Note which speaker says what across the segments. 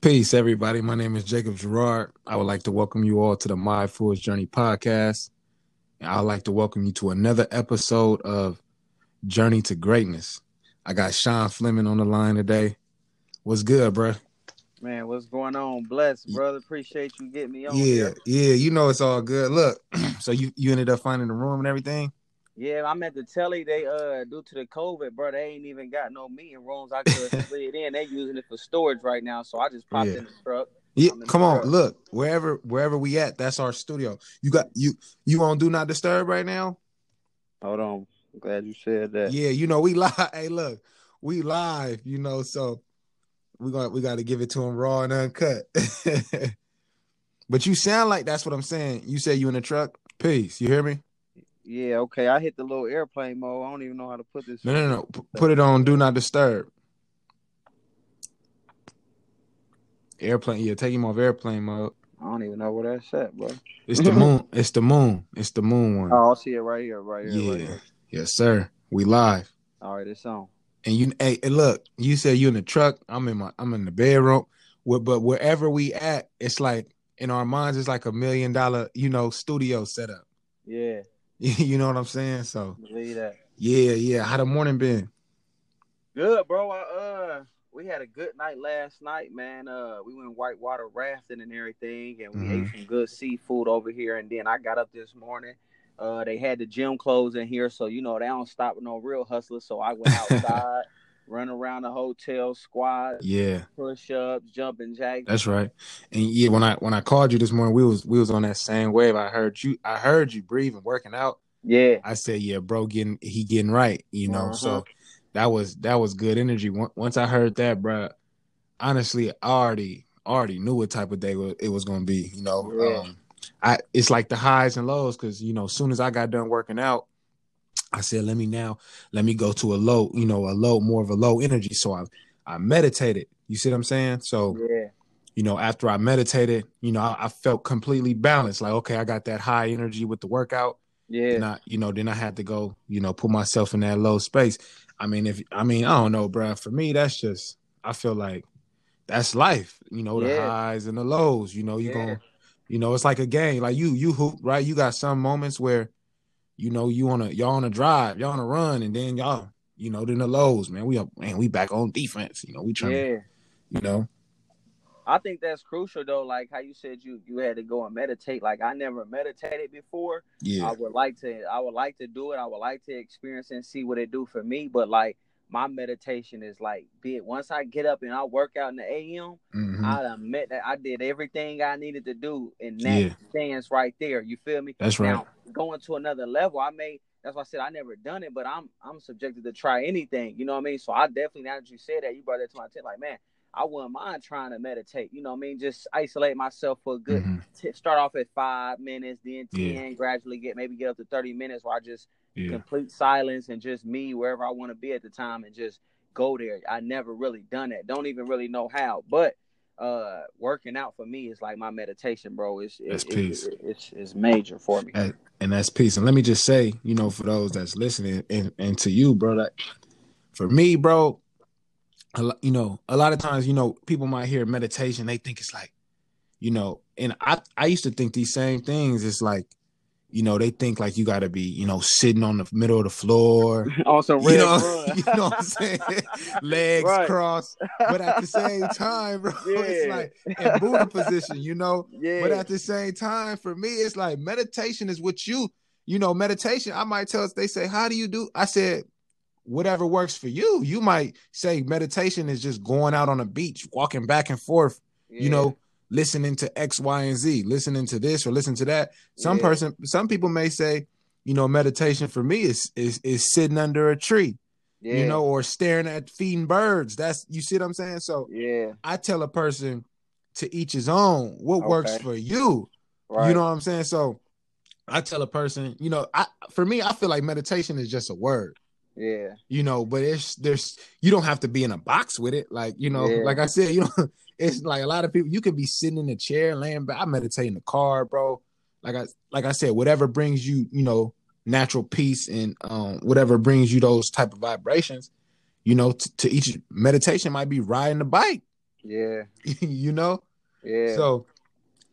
Speaker 1: Peace, everybody. My name is Jacob Gerard. I would like to welcome you all to the My Fools Journey podcast. And I'd like to welcome you to another episode of Journey to Greatness. I got Shawn Fleming on the line today. What's good, bro?
Speaker 2: Man, what's going on? Bless, brother. Appreciate you getting me on.
Speaker 1: Yeah,
Speaker 2: here.
Speaker 1: yeah, you know it's all good. Look, so you you ended up finding the room and everything.
Speaker 2: Yeah, I'm at the telly. They uh due to the COVID, bro, they ain't even got no meeting rooms. I could slid in. They using it for storage right now, so I just popped
Speaker 1: Yeah.
Speaker 2: in the truck.
Speaker 1: Yeah, come on,
Speaker 2: truck.
Speaker 1: look wherever wherever we at, that's our studio. You got you you on Do Not Disturb right now?
Speaker 2: Hold on. I'm glad you said that.
Speaker 1: Yeah, you know we live. Hey, look, we live. You know, so we got we got to give it to him raw and uncut. but you sound like that's what I'm saying. You say you in the truck. Peace. You hear me?
Speaker 2: Yeah, okay. I hit the little airplane mode. I don't even know how to put this.
Speaker 1: No, no, no. P- put it on Do Not Disturb. Airplane. Yeah, take him off airplane mode.
Speaker 2: I don't even know where that's at, bro.
Speaker 1: It's the moon. It's the moon. It's the moon one.
Speaker 2: Oh, I see it right here, right here, right
Speaker 1: yeah.
Speaker 2: here.
Speaker 1: Yes, sir. We live.
Speaker 2: All right, it's on.
Speaker 1: And you, hey, and look, you said you in the truck. I'm in my, I'm in the bedroom. But wherever we at, it's like in our minds, it's like a million dollar, you know, studio setup.
Speaker 2: Yeah,
Speaker 1: you know what I'm saying? So
Speaker 2: believe that.
Speaker 1: yeah, yeah. How the morning been?
Speaker 2: Good, bro. I, uh, we had a good night last night, man. Uh, we went whitewater rafting and everything, and we
Speaker 1: Mhm.
Speaker 2: ate some good seafood over here. And then I got up this morning. Uh, they had the gym closed in here, so you know they don't stop with no real hustlers. So I went outside, run around the hotel, squat,
Speaker 1: Yeah,
Speaker 2: push ups, jumping jacks.
Speaker 1: that's right. And yeah, when I when I called you this morning, we was we was on that same wave. I heard you. I heard you breathing, working out.
Speaker 2: Yeah,
Speaker 1: I said, yeah, bro, getting he getting right. You know, so
Speaker 2: Uh-huh.
Speaker 1: that was that was good energy. Once I heard that, bro, honestly, I already already knew what type of day it was gonna be. You know,
Speaker 2: Yeah.
Speaker 1: um, I it's like the highs and lows because you know, as soon as I got done working out, I said, let me now let me go to a low, you know, a low more of a low energy. So I I meditated. You see what I'm saying? So
Speaker 2: yeah,
Speaker 1: you know, after I meditated, you know, I, I felt completely balanced. Like, okay, I got that high energy with the workout
Speaker 2: yeah.
Speaker 1: then I, you know, then I had to go, you know, put myself in that low space. I mean, if I mean, I don't know, bruh. For me, that's just I feel like that's life. You know, the
Speaker 2: Yeah.
Speaker 1: highs and the lows. You know, you
Speaker 2: Yeah.
Speaker 1: going you know, it's like a game. Like you, you hoop, right? You got some moments where, you know, you on a y'all on a drive, y'all on a run, and then y'all, you know, then the lows, man. We up, man, we back on defense. You know, we trying, to,
Speaker 2: yeah.
Speaker 1: you know,
Speaker 2: I think that's crucial though. Like how you said you you had to go and meditate. Like I never meditated before.
Speaker 1: yeah,
Speaker 2: I would like to I would like to do it. I would like to experience and see what it do for me. But like my meditation is like be it once I get up and I work out in the AM,
Speaker 1: mhm.
Speaker 2: I done met that I did everything I needed to do and that
Speaker 1: Yeah.
Speaker 2: stance right there. You feel me?
Speaker 1: that's right.
Speaker 2: Now going to another level, I may that's why I said I never done it, but I'm I'm subjected to try anything. You know what I mean? So I definitely now that you said that, you brought that to my attention. Like, man, I wouldn't mind trying to meditate. You know what I mean? Just isolate myself for a good
Speaker 1: Mhm.
Speaker 2: t- start off at five minutes, then ten,
Speaker 1: Yeah.
Speaker 2: gradually get maybe get up to thirty minutes where I just
Speaker 1: Yeah,
Speaker 2: complete silence and just me wherever I want to be at the time and just go there. I never really done that. Don't even really know how. But uh working out for me is like my meditation, bro. It's it's,
Speaker 1: peace.
Speaker 2: it's, it's it's major for me.
Speaker 1: and, that's peace. And let me just say, you know, for those that's listening, and, and to you, bro, that for me, bro, a lo- you know, a lot of times, you know, people might hear meditation, they think it's like, you know, and I I used to think these same things. It's like, you know, they think like you got to be, you know, sitting on the middle of the floor.
Speaker 2: some
Speaker 1: You know, you know what I'm saying? Legs
Speaker 2: Right.
Speaker 1: crossed, but at the same time, bro, it's like in Buddha position, you know.
Speaker 2: yeah.
Speaker 1: But at the same time, for me, it's like meditation is what you, you know, meditation. I might tell us, they say, How do you do? I said, Whatever works for you. You might say meditation is just going out on a beach, walking back and forth, you know, listening to X, Y, and Z, listening to this or listen to that. Some
Speaker 2: Yeah.
Speaker 1: person, some people may say, you know, meditation for me is is is sitting under a tree,
Speaker 2: yeah.
Speaker 1: you know, or staring at feeding birds. That's you see what I'm saying? So
Speaker 2: yeah.
Speaker 1: I tell a person to each his own. What works for you?
Speaker 2: Right.
Speaker 1: You know what I'm saying? So I tell a person, you know, I for me, I feel like meditation is just a word,
Speaker 2: yeah.
Speaker 1: you know, but it's there's you don't have to be in a box with it. Like, you know,
Speaker 2: Yeah.
Speaker 1: like I said, you know, it's like a lot of people you can be sitting in a chair, laying back. I meditate in the car, bro. Like I like I said, whatever brings you, you know, natural peace and um whatever brings you those type of vibrations, you know, t- to each meditation might be riding the bike.
Speaker 2: Yeah.
Speaker 1: you know.
Speaker 2: Yeah.
Speaker 1: So,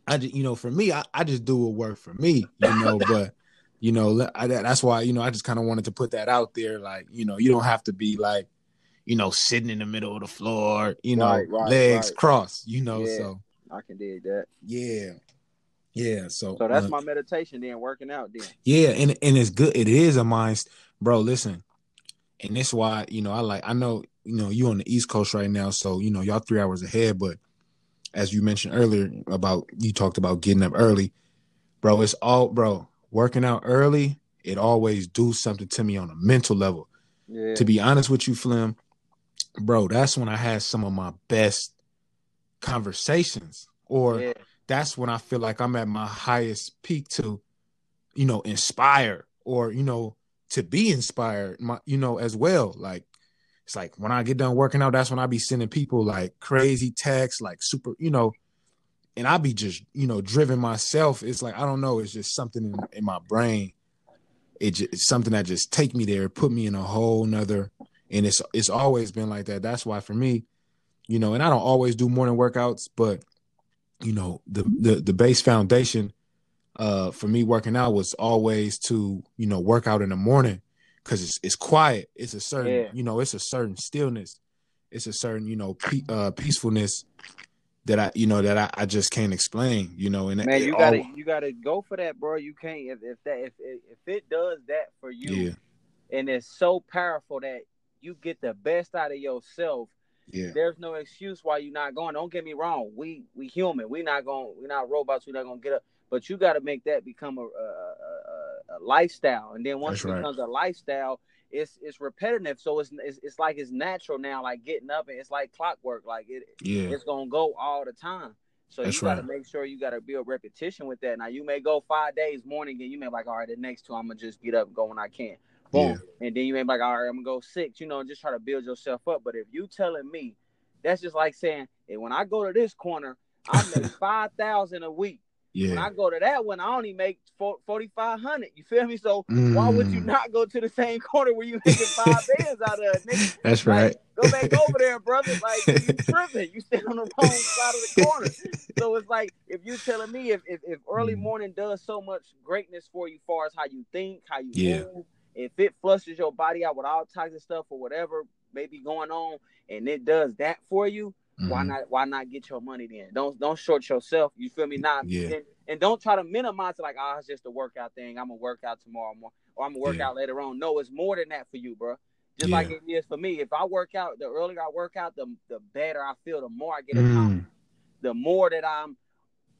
Speaker 1: I just, you know, for me, I, I just do what work for me, you know. but you know, I, that's why you know I just kind of wanted to put that out there. Like, you know, you don't have to be like, you know, sitting in the middle of the floor, you know,
Speaker 2: Right, right,
Speaker 1: legs
Speaker 2: right.
Speaker 1: crossed, you know.
Speaker 2: Yeah.
Speaker 1: So
Speaker 2: I can dig that.
Speaker 1: yeah, yeah. So
Speaker 2: So that's
Speaker 1: uh,
Speaker 2: my meditation then, working out then.
Speaker 1: Yeah, and and it's good. It is a mind, bro. Listen, and that's why you know I like. I know you know you on the East Coast right now, so you know y'all three hours ahead. But as you mentioned earlier about you talked about getting up early, bro. It's all bro. Working out early, it always do something to me on a mental level.
Speaker 2: Yeah.
Speaker 1: To be honest with you, Flim, bro, that's when I had some of my best conversations, or
Speaker 2: yeah.
Speaker 1: that's when I feel like I'm at my highest peak to, you know, inspire or, you know, to be inspired, my, you know, as well. Like, it's like when I get done working out, that's when I be sending people like crazy texts, like super, you know, and I be just, you know, driven myself. It's like, I don't know, it's just something in, in my brain. It just, it's something that just take me there, put me in a whole nother, and it's, it's always been like that. That's why for me, you know, and I don't always do morning workouts, but you know the the the base foundation uh for me working out was always to you know work out in the morning because it's it's quiet it's a certain
Speaker 2: Yeah.
Speaker 1: you know it's a certain stillness it's a certain you know pe- uh peacefulness that i you know that i, I just can't explain you know and
Speaker 2: Man,
Speaker 1: it
Speaker 2: you gotta you gotta go for that, bro. You can't if, if that if if it does that for you
Speaker 1: yeah
Speaker 2: and it's so powerful that you get the best out of yourself
Speaker 1: yeah
Speaker 2: there's no excuse why you're not going. Don't get me wrong. We we human. We not going. We're not robots. We're not gonna get up. But you got to make that become a, a, a, a lifestyle. And then once
Speaker 1: That's
Speaker 2: it
Speaker 1: right.
Speaker 2: becomes a lifestyle, it's it's repetitive. So it's, it's it's like it's natural now. Like getting up and it's like clockwork. Like it
Speaker 1: yeah
Speaker 2: it's gonna go all the time. So
Speaker 1: That's
Speaker 2: you got to
Speaker 1: right.
Speaker 2: make sure you got to build repetition with that. Now you may go five days morning, and you may be like, all right, the next two I'm gonna just get up and go when I can. Boom. And then you ain't like, all right, I'm gonna go six. You know, and just try to build yourself up. But if you telling me, that's just like saying, hey, when I go to this corner, I make five thousand a week. Yeah. When
Speaker 1: yeah
Speaker 2: I go to that one, I only make forty five hundred. You feel me? So why would you
Speaker 1: Mm.
Speaker 2: not go to the same corner where you making five bands out of, nigga?
Speaker 1: that's
Speaker 2: Like,
Speaker 1: right
Speaker 2: Go back over there, brother. Like you tripping. You stand on the wrong side of the corner. So it's like if you're telling me if, if, if early
Speaker 1: Mm.
Speaker 2: morning does so much greatness for you, far as how you think, how you
Speaker 1: Yeah.
Speaker 2: move, if it flushes your body out with all types of stuff or whatever may be going on, and it does that for you, why
Speaker 1: Mhm.
Speaker 2: not? Why not get your money then? Don't don't short yourself. You feel me? Not
Speaker 1: Yeah.
Speaker 2: and, and don't try to minimize it like, oh, it's just a workout thing. I'm gonna work out tomorrow morning, or I'm gonna work
Speaker 1: Yeah.
Speaker 2: out later on. No, it's more than that for you, bro. Just like it is for me. If I work out, the earlier I work out, the the better I feel. The more I get accomplished.
Speaker 1: Mm.
Speaker 2: The more that I'm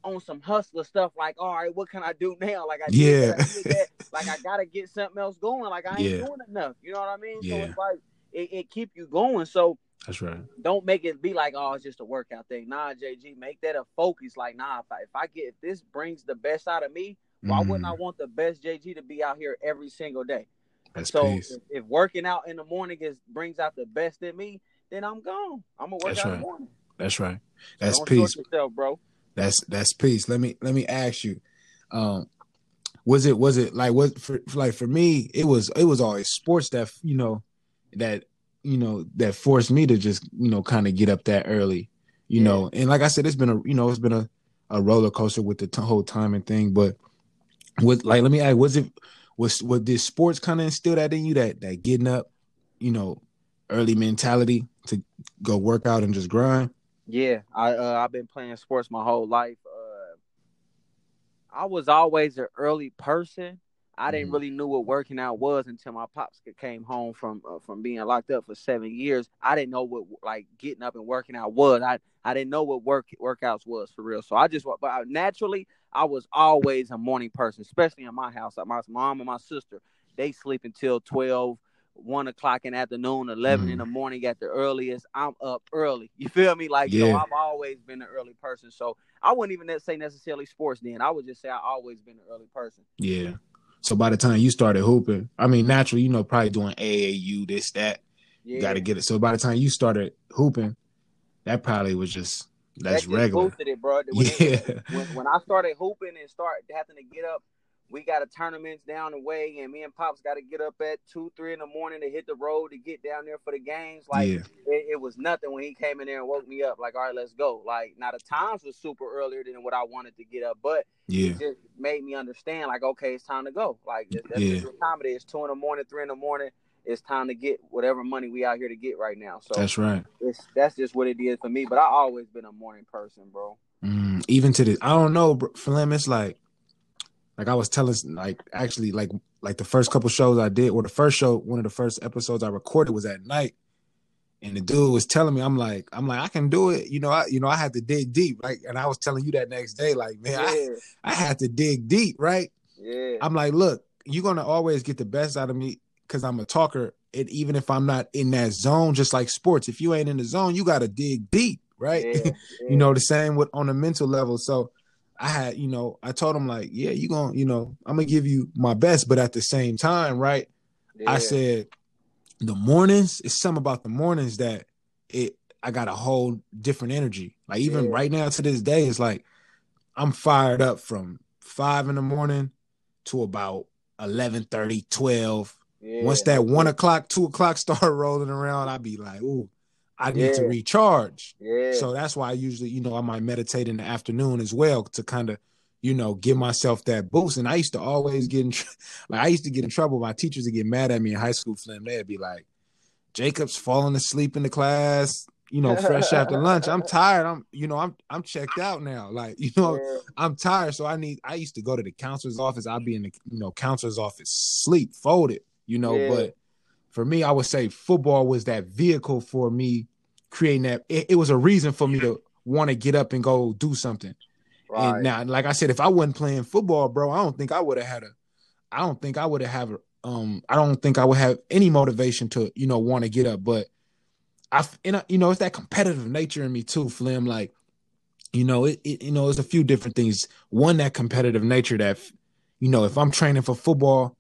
Speaker 2: on some hustler stuff. Like, all right, what can I do now? Like I
Speaker 1: Yeah.
Speaker 2: did that, I did that. Like I gotta get something else going. Like I ain't
Speaker 1: Yeah.
Speaker 2: doing enough. You know what I mean? So it's like it, it keep you going. So
Speaker 1: that's right
Speaker 2: don't make it be like, oh, it's just a workout thing. Nah, JG, make that a focus. Like, nah, if I, if I get if this brings the best out of me, why wouldn't I
Speaker 1: Mm.
Speaker 2: want the best JG to be out here every single day?
Speaker 1: that's
Speaker 2: So
Speaker 1: peace
Speaker 2: if, if working out in the morning is brings out the best in me, then I'm gone. I'm gonna work
Speaker 1: That's
Speaker 2: out in
Speaker 1: right.
Speaker 2: the morning.
Speaker 1: that's right
Speaker 2: So
Speaker 1: that's
Speaker 2: don't
Speaker 1: peace
Speaker 2: yourself, bro.
Speaker 1: That's that's peace. Let me let me ask you, um, was it was it like what for like for me? It was it was always sports that you know that you know that forced me to just you know kind of get up that early, you
Speaker 2: Yeah.
Speaker 1: know. And like I said, it's been a you know it's been a, a roller coaster with the t- whole timing thing. But with like let me ask, was it was was did sports kind of instill that in you that that getting up, you know, early mentality to go work out and just grind?
Speaker 2: Yeah, I uh, I've been playing sports my whole life. I was always an early person. I didn't
Speaker 1: Mhm.
Speaker 2: really knew what working out was until my pops came home from uh, from being locked up for seven years. I didn't know what like getting up and working out was. I I didn't know what work workouts was for real. So I just but I, naturally I was always a morning person, especially in my house. Like my mom and my sister, they sleep until 12, 1 o'clock in the afternoon, 11 in
Speaker 1: Mm.
Speaker 2: the morning at the earliest. I'm up early. You feel me? Like,
Speaker 1: Yeah.
Speaker 2: I've always been an early person. So I wouldn't even say necessarily sports then. I would just say I always been an early person.
Speaker 1: Yeah. So by the time you started hooping, I mean, naturally, you know, probably doing AAU, this, that,
Speaker 2: Yeah.
Speaker 1: you got to get it. So by the time you started hooping, that probably was just
Speaker 2: That
Speaker 1: that's
Speaker 2: just
Speaker 1: regular.
Speaker 2: boosted it, bro. When,
Speaker 1: Yeah.
Speaker 2: it, when, when I started hooping and start having to get up we got a tournaments down the way, and me and Pops got to get up at two, three in the morning to hit the road to get down there for the games. Like
Speaker 1: Yeah.
Speaker 2: it, it was nothing when he came in there and woke me up. Like, all right, let's go. Like now the times was super earlier than what I wanted to get up, but
Speaker 1: Yeah.
Speaker 2: it just made me understand. Like, okay, it's time to go. Like that's that's
Speaker 1: Yeah.
Speaker 2: just what time it is. Two in the morning, three in the morning. It's time to get whatever money we out here to get right now. So
Speaker 1: That's right.
Speaker 2: it's that's just what it is for me. But I always been a morning person, bro.
Speaker 1: Mm, even to this, I don't know, bro, Philem, it's like, like I was telling, like actually, like like the first couple shows I did, or the first show, one of the first episodes I recorded was at night, and the dude was telling me, I'm like, I'm like, I can do it, you know, I, you know, I had to dig deep, like, and I was telling you that next day, like, man, I,
Speaker 2: Yeah,
Speaker 1: I had to dig deep, right?
Speaker 2: yeah,
Speaker 1: I'm like, look, you're gonna always get the best out of me because I'm a talker, and even if I'm not in that zone, just like sports, if you ain't in the zone, you gotta dig deep, right?
Speaker 2: yeah,
Speaker 1: you know the same with on a mental level. So i had you know i told him like yeah you gonna you know i'm gonna give you my best but at the same time right
Speaker 2: yeah.
Speaker 1: i said the mornings it's something about the mornings that it i got a whole different energy like even
Speaker 2: Yeah.
Speaker 1: right now to this day it's like i'm fired up from five in the morning to about 11 30, 12
Speaker 2: yeah.
Speaker 1: once that one o'clock two o'clock start rolling around i'd be like ooh i need to recharge
Speaker 2: yeah,
Speaker 1: so that's why I usually, you know, I might meditate in the afternoon as well to kind of, you know, give myself that boost. And I used to always get in, tr- like, I used to get in trouble. My teachers would get mad at me in high school, Flim. They'd be like, Jacob's falling asleep in the class, you know, fresh after lunch. I'm tired. I'm, you know, I'm, I'm checked out now. Like, you know,
Speaker 2: yeah,
Speaker 1: I'm tired. So I need, I used to go to the counselor's office. I'd be in the, you know, counselor's office, sleep, folded, you know,
Speaker 2: Yeah.
Speaker 1: but for me, I would say football was that vehicle for me creating that. It, it was a reason for me to want to get up and go do something.
Speaker 2: right.
Speaker 1: And now, like I said, if I wasn't playing football, bro, I don't think I would have had a. I don't think I would have have. Um, I don't think I would have any motivation to you know want to get up. But I, and I, you know, it's that competitive nature in me too, Flim. Like, you know, it, it you know, it's a few different things. One, that competitive nature that, you know, if I'm training for football,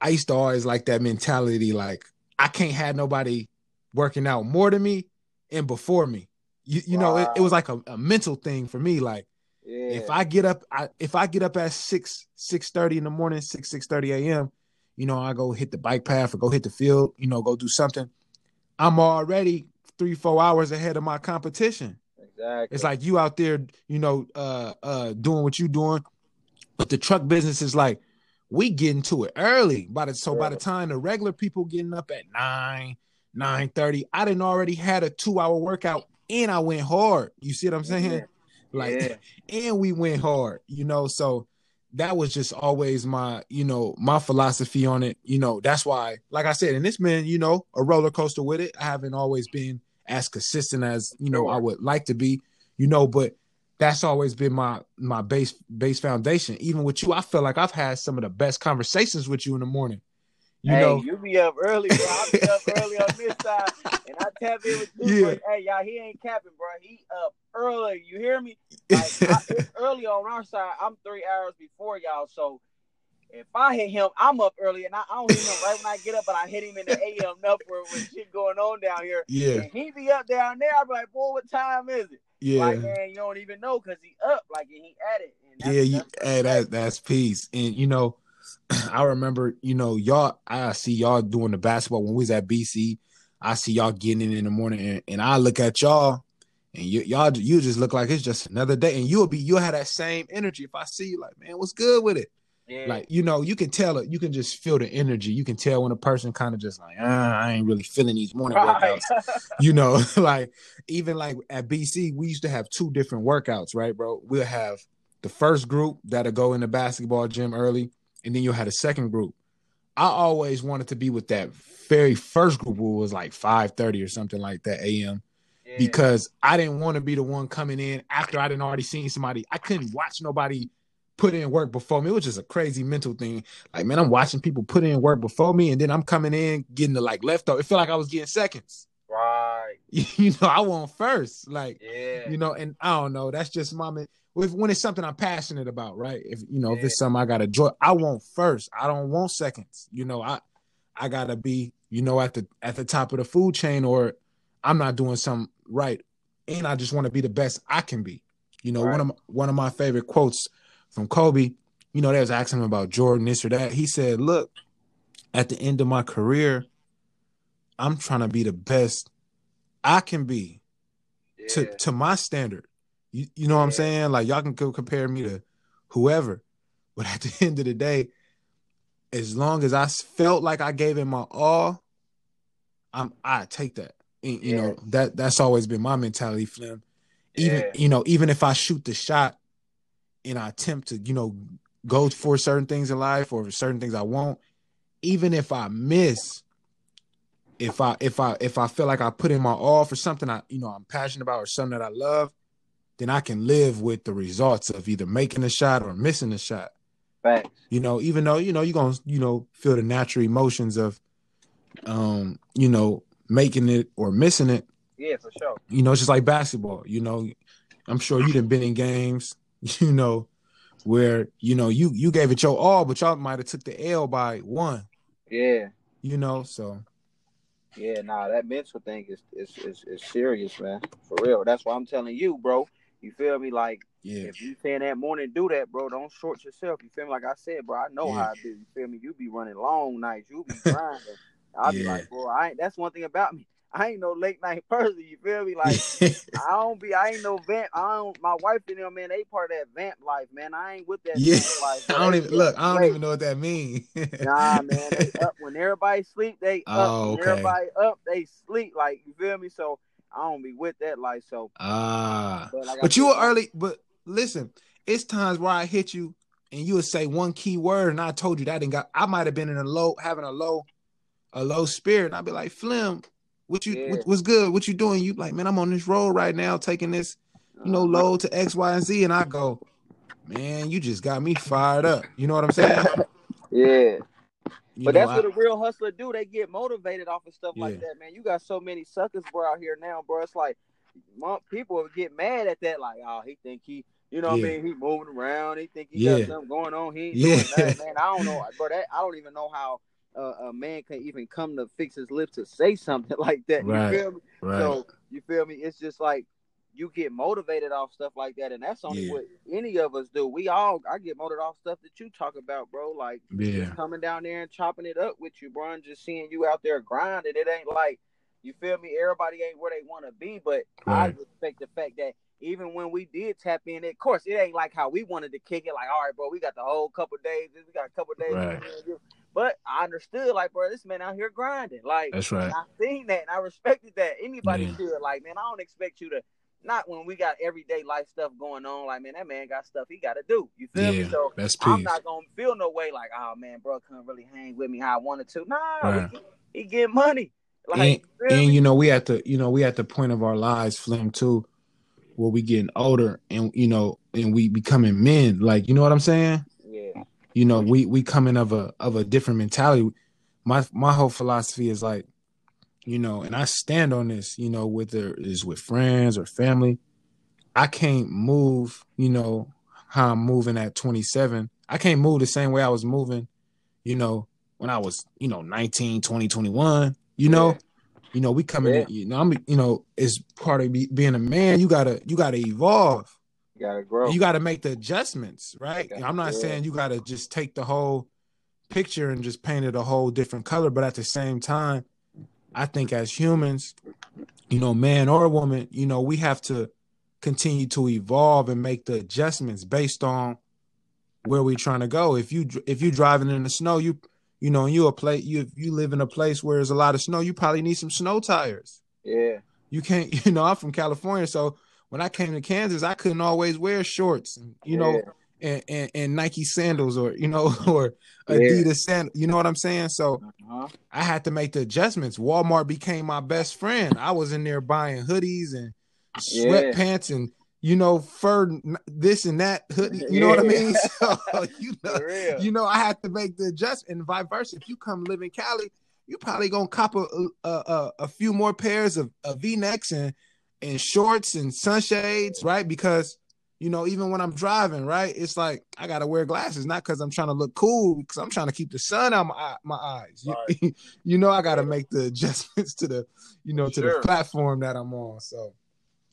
Speaker 1: I used to always like that mentality. Like, I can't have nobody working out more than me and before me. You, you know, it, it was like a, a mental thing for me. Like
Speaker 2: yeah.
Speaker 1: if I get up, I, if I get up at six six thirty in the morning, six six thirty a.m. You know, I go hit the bike path or go hit the field. You know, go do something. I'm already three four hours ahead of my competition.
Speaker 2: exactly.
Speaker 1: It's like you out there, you know, uh uh doing what you're doing, but the truck business is like we getting to it early. By the so by the time the regular people getting up at nine, nine thirty, I didn't already had a two hour workout and I went hard. You see what I'm saying?
Speaker 2: Yeah.
Speaker 1: Like
Speaker 2: yeah,
Speaker 1: and we went hard, you know. So that was just always my, you know, my philosophy on it. You know, that's why, like I said, and this been, you know, a roller coaster with it. I haven't always been as consistent as you know I would like to be, you know, but that's always been my my base base foundation. Even with you, I feel like I've had some of the best conversations with you in the morning. You
Speaker 2: hey,
Speaker 1: know,
Speaker 2: you be up early, bro. I be up early on this side, and I tap in with you.
Speaker 1: Yeah.
Speaker 2: Bro. Hey, y'all, he ain't capping, bro. He up early. You hear me? Like I, it's early on our side. I'm three hours before y'all, so if I hit him, I'm up early, and I, I don't hit him right when I get up, but I hit him in the AM number with shit going on down here.
Speaker 1: yeah,
Speaker 2: And he be up down there. I be like, boy, what time is it?
Speaker 1: Yeah.
Speaker 2: Like, man, you don't even know because he up, like, and he at it. And
Speaker 1: yeah, you,
Speaker 2: that's
Speaker 1: hey, that that's peace. And you know, I remember, you know, y'all. I see y'all doing the basketball when we was at BC. I see y'all getting in in the morning, and, and I look at y'all, and you, y'all, you just look like it's just another day. And you'll be, you'll have that same energy. If I see you, like, man, what's good with it?
Speaker 2: Yeah.
Speaker 1: Like, you know, you can tell it. You can just feel the energy. You can tell when a person kind of just like, ah, I ain't really feeling these morning
Speaker 2: right.
Speaker 1: workouts you know, like even like at BC, we used to have two different workouts, right, bro? We'll have the first group that'll go in the basketball gym early, and then you'll have a second group. I always wanted to be with that very first group who was like 5:30 or something like that AM because I didn't want to be the one coming in after I didn't already seen somebody. I couldn't watch nobody put in work before me, which is a crazy mental thing. Like, man, I'm watching people put in work before me, and then I'm coming in getting the like leftover. It felt like I was getting seconds.
Speaker 2: right.
Speaker 1: you know, I want first. Like,
Speaker 2: Yeah.
Speaker 1: you know, and I don't know. That's just my if when it's something I'm passionate about, right? If you know, if it's something I gotta enjoy, I want first. I don't want seconds. You know, I I gotta be, you know, at the at the top of the food chain, or I'm not doing something right, and I just want to be the best I can be. You know, one of my, one of my favorite quotes from Kobe you know, they was asking him about Jordan, this or that. He said, Look, at the end of my career, I'm trying to be the best I can be yeah. to to my standard. You you know what yeah. I'm saying? Like y'all can go compare me to whoever, but at the end of the day, as long as I felt like I gave him my all, I'm I take that. And, you yeah. know that that's always been my mentality, Flim. Even you know even if I shoot the shot and I attempt to you know go for certain things in life or certain things I won't, even if I miss, if I if I if I feel like I put in my all for something I you know I'm passionate about or something that I love, then I can live with the results of either making a shot or missing a shot.
Speaker 2: Right.
Speaker 1: You know, even though you know you're gonna you know feel the natural emotions of, um, you know, making it or missing it.
Speaker 2: Yeah, for sure.
Speaker 1: You know, it's just like basketball. You know, I'm sure you've been in games. You know, where you know you you gave it your all, but y'all might have took the L by one.
Speaker 2: Yeah.
Speaker 1: You know, so
Speaker 2: yeah, nah, that mental thing is, is is is serious, man. For real. That's why I'm telling you, bro. You feel me? Like, yeah. if you saying that morning, do that, bro. Don't short yourself. You feel me? Like I said, bro. I know yeah. how I do. You feel me? You be running long nights. You be grinding. I'll yeah. be like, bro. I ain't. That's one thing about me. I ain't no late night person. You feel me? Like I don't be. I ain't no vamp. I don't. My wife and them, man, they part of that vamp life, man. I ain't with that.
Speaker 1: Yeah. Life, I don't even look. I don't even know what that means.
Speaker 2: nah, man. They up when everybody sleep. They up. Oh, okay. When everybody up. They sleep. Like you feel me? So I don't be with that life. So
Speaker 1: ah. But, like but you were early. But listen, it's times where I hit you and you would say one key word, and I told you that and got. I might have been in a low, having a low, a low spirit, and I'd be like, Flim what you yeah. what, what's good? What you doing? You like, man, I'm on this road right now, taking this, you know, uh-huh. load to X, Y, and Z, and I go, man, you just got me fired up. You know what I'm saying?
Speaker 2: yeah. You but know, that's I, what a real hustler do. They get motivated off of stuff yeah. like that, man. You got so many suckers, bro, out here now, bro. It's like people get mad at that, like, oh, he think he, you know, yeah. what I mean, he moving around. He think he yeah. got something going on. He, yeah, that, man. I don't know, bro. That I don't even know how uh, a man can even come to fix his lips to say something like that. Right. You feel me? Right. So you feel me? It's just like you get motivated off stuff like that, and that's only yeah. what any of us do. We all I get motivated off stuff that you talk about, bro. Like yeah. coming down there and chopping it up with you, bro, and just seeing you out there grinding. It ain't like you feel me. Everybody ain't where they want to be, but right. I respect the fact that even when we did tap in, of course, it ain't like how we wanted to kick it. Like, all right, bro, we got the whole couple days. We got a couple days. Right. But I understood, like, bro, this man out here grinding. Like,
Speaker 1: that's right.
Speaker 2: I seen that and I respected that. Anybody yeah. should. Like, man, I don't expect you to. Not when we got everyday life stuff going on. Like, man, that man got stuff he got to do. You feel yeah, me? So
Speaker 1: that's
Speaker 2: I'm not gonna feel no way like, oh man, bro, couldn't really hang with me how I wanted to. Nah, right. he, he get money.
Speaker 1: Like, and, and you know, we at the, you know, we at the point of our lives, Flim, too, where we getting older, and you know, and we becoming men. Like, you know what I'm saying? you know we we coming of a of a different mentality. My my whole philosophy is like you know and i stand on this you know whether it's with friends or family. I can't move you know how i'm moving at 27 i can't move the same way i was moving you know when i was you know 19 20 21 you know yeah. you know we coming yeah. in you know i'm you know as part of being a man you gotta you gotta evolve
Speaker 2: you gotta grow.
Speaker 1: You gotta make the adjustments, right? I'm not saying you gotta just take the whole picture and just paint it a whole different color, but at the same time, I think as humans, you know, man or woman, you know, we have to continue to evolve and make the adjustments based on where we're trying to go. If you if you're driving in the snow, you you know, you a place you you live in a place where there's a lot of snow, you probably need some snow tires.
Speaker 2: Yeah.
Speaker 1: You can't, you know, I'm from California, so when I came to Kansas, I couldn't always wear shorts, you know, yeah. and, and, and, Nike sandals or you know or Adidas yeah. sandals. You know what I'm saying? So uh-huh. I had to make the adjustments. Walmart became my best friend. I was in there buying hoodies and sweatpants yeah. and you know fur this and that hoodie. You know what I mean? So you know, you know, I have to make the adjustment and vice versa. If you come live in Cali, you probably gonna cop a a, a, a few more pairs of, of V necks and and shorts and sunshades, right? Because you know, even when I'm driving, right, it's like I gotta wear glasses, not because I'm trying to look cool, because I'm trying to keep the sun out my my eyes. Right. You, you, know, I gotta make the adjustments to the, you know, to sure. the platform that I'm on. So,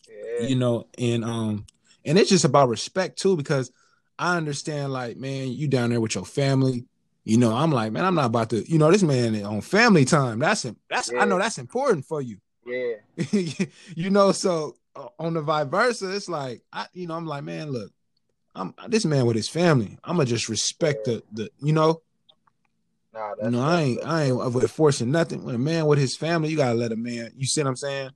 Speaker 1: yeah. you know, and um, and it's just about respect too, because I understand, like, man, you down there with your family. You know, I'm like, man, I'm not about to, you know, this man on family time. That's that's yeah. I know that's important for you.
Speaker 2: Yeah.
Speaker 1: you know, so uh, on the vice versa, it's like I, you know, I'm like, man, look, I'm this man with his family. I'm gonna just respect yeah. the the, you know. Nah, you know, I ain't I ain't forcing nothing. When a man with his family, you gotta let a man. You see what I'm saying?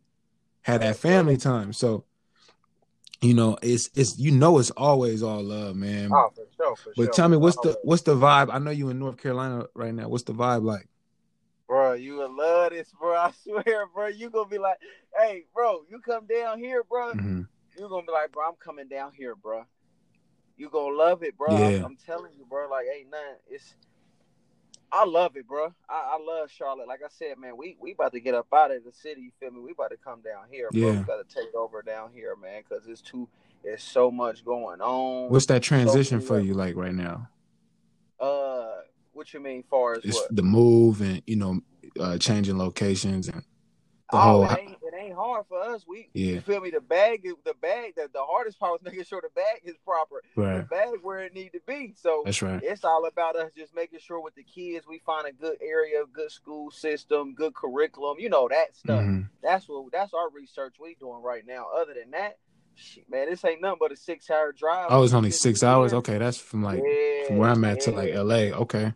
Speaker 1: Have that family time. So you know, it's it's you know it's always all love, man.
Speaker 2: Oh, for sure, for
Speaker 1: but sure. tell me what's the what's the vibe? I know you in North Carolina right now. What's the vibe like?
Speaker 2: Bro, you will love this, bro. I swear, bro. You gonna be like, hey, bro, you come down here, bro. Mm-hmm. You gonna be like, bro, I'm coming down here, bro. You gonna love it, bro. Yeah. I'm, I'm telling you, bro. Like, ain't nothing. It's I love it, bro. I, I, love Charlotte. Like I said, man, we we about to get up out of the city. You feel me? We about to come down here, bro. Yeah. We got to take over down here, man, because it's too. It's so much going on.
Speaker 1: What's that transition so for you like right now?
Speaker 2: Uh, what you mean, far as
Speaker 1: it's
Speaker 2: what?
Speaker 1: the move and you know, uh, changing locations and
Speaker 2: the oh, whole. It ain't, it ain't hard for us. We, yeah. you feel me? The bag, the bag, the, the hardest part was making sure the bag is proper. Right. The bag where it need to be. So
Speaker 1: that's right.
Speaker 2: It's all about us just making sure with the kids we find a good area, good school system, good curriculum. You know that stuff. Mm-hmm. That's what that's our research we doing right now. Other than that, shit, man, this ain't nothing but a six hour drive.
Speaker 1: Oh, it's only six hours. Okay, that's from like yeah, from where I'm at yeah. to like L.A. Okay.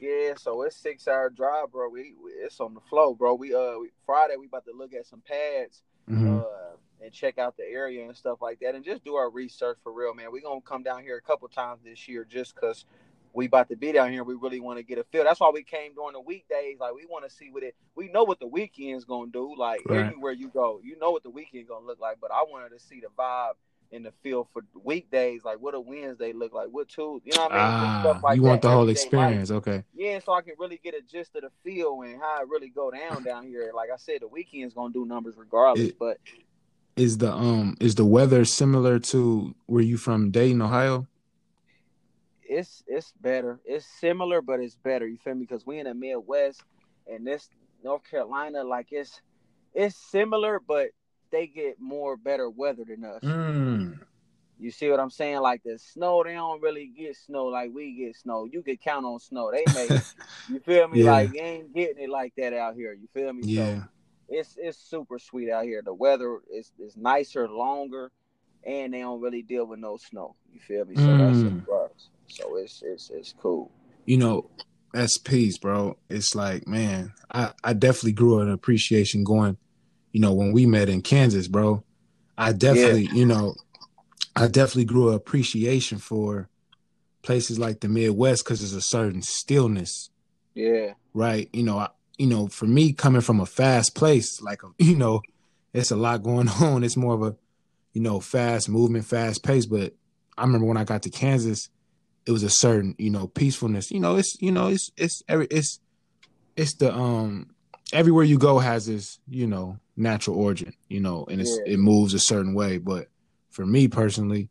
Speaker 2: Yeah, so it's six hour drive, bro. We, we, it's on the flow, bro. We uh we, Friday we about to look at some pads, mm-hmm. uh, and check out the area and stuff like that, and just do our research for real, man. We gonna come down here a couple times this year just cause we about to be down here. We really want to get a feel. That's why we came during the weekdays. Like we want to see what it. We know what the weekend's gonna do. Like right. anywhere you go, you know what the weekend gonna look like. But I wanted to see the vibe in the field for weekdays, like what a Wednesday look like, what two, you know what I mean?
Speaker 1: Ah, Stuff like you want the whole experience, okay?
Speaker 2: Yeah, so I can really get a gist of the feel and how it really go down down here. Like I said, the weekend's gonna do numbers regardless, it, but
Speaker 1: is the um is the weather similar to where you from Dayton, Ohio?
Speaker 2: It's it's better. It's similar, but it's better. You feel me? Because we in the Midwest, and this North Carolina, like it's it's similar, but they get more better weather than us.
Speaker 1: Mm.
Speaker 2: You see what I'm saying? Like the snow, they don't really get snow like we get snow. You can count on snow. They make you feel me? Yeah. Like you ain't getting it like that out here. You feel me?
Speaker 1: Yeah.
Speaker 2: So it's it's super sweet out here. The weather is is nicer, longer, and they don't really deal with no snow. You feel me? So mm. that's. So it's it's it's cool.
Speaker 1: You know, that's peace, bro. It's like, man, I, I definitely grew an appreciation going you know, when we met in Kansas, bro, I definitely, yeah. you know, I definitely grew an appreciation for places like the Midwest because there's a certain stillness.
Speaker 2: Yeah.
Speaker 1: Right. You know, I, you know, for me coming from a fast place, like a, you know, it's a lot going on. It's more of a, you know, fast movement, fast pace. But I remember when I got to Kansas, it was a certain, you know, peacefulness. You know, it's, you know, it's, it's every, it's, it's the, um, everywhere you go has this, you know, natural origin, you know, and it's yeah. it moves a certain way. But for me personally,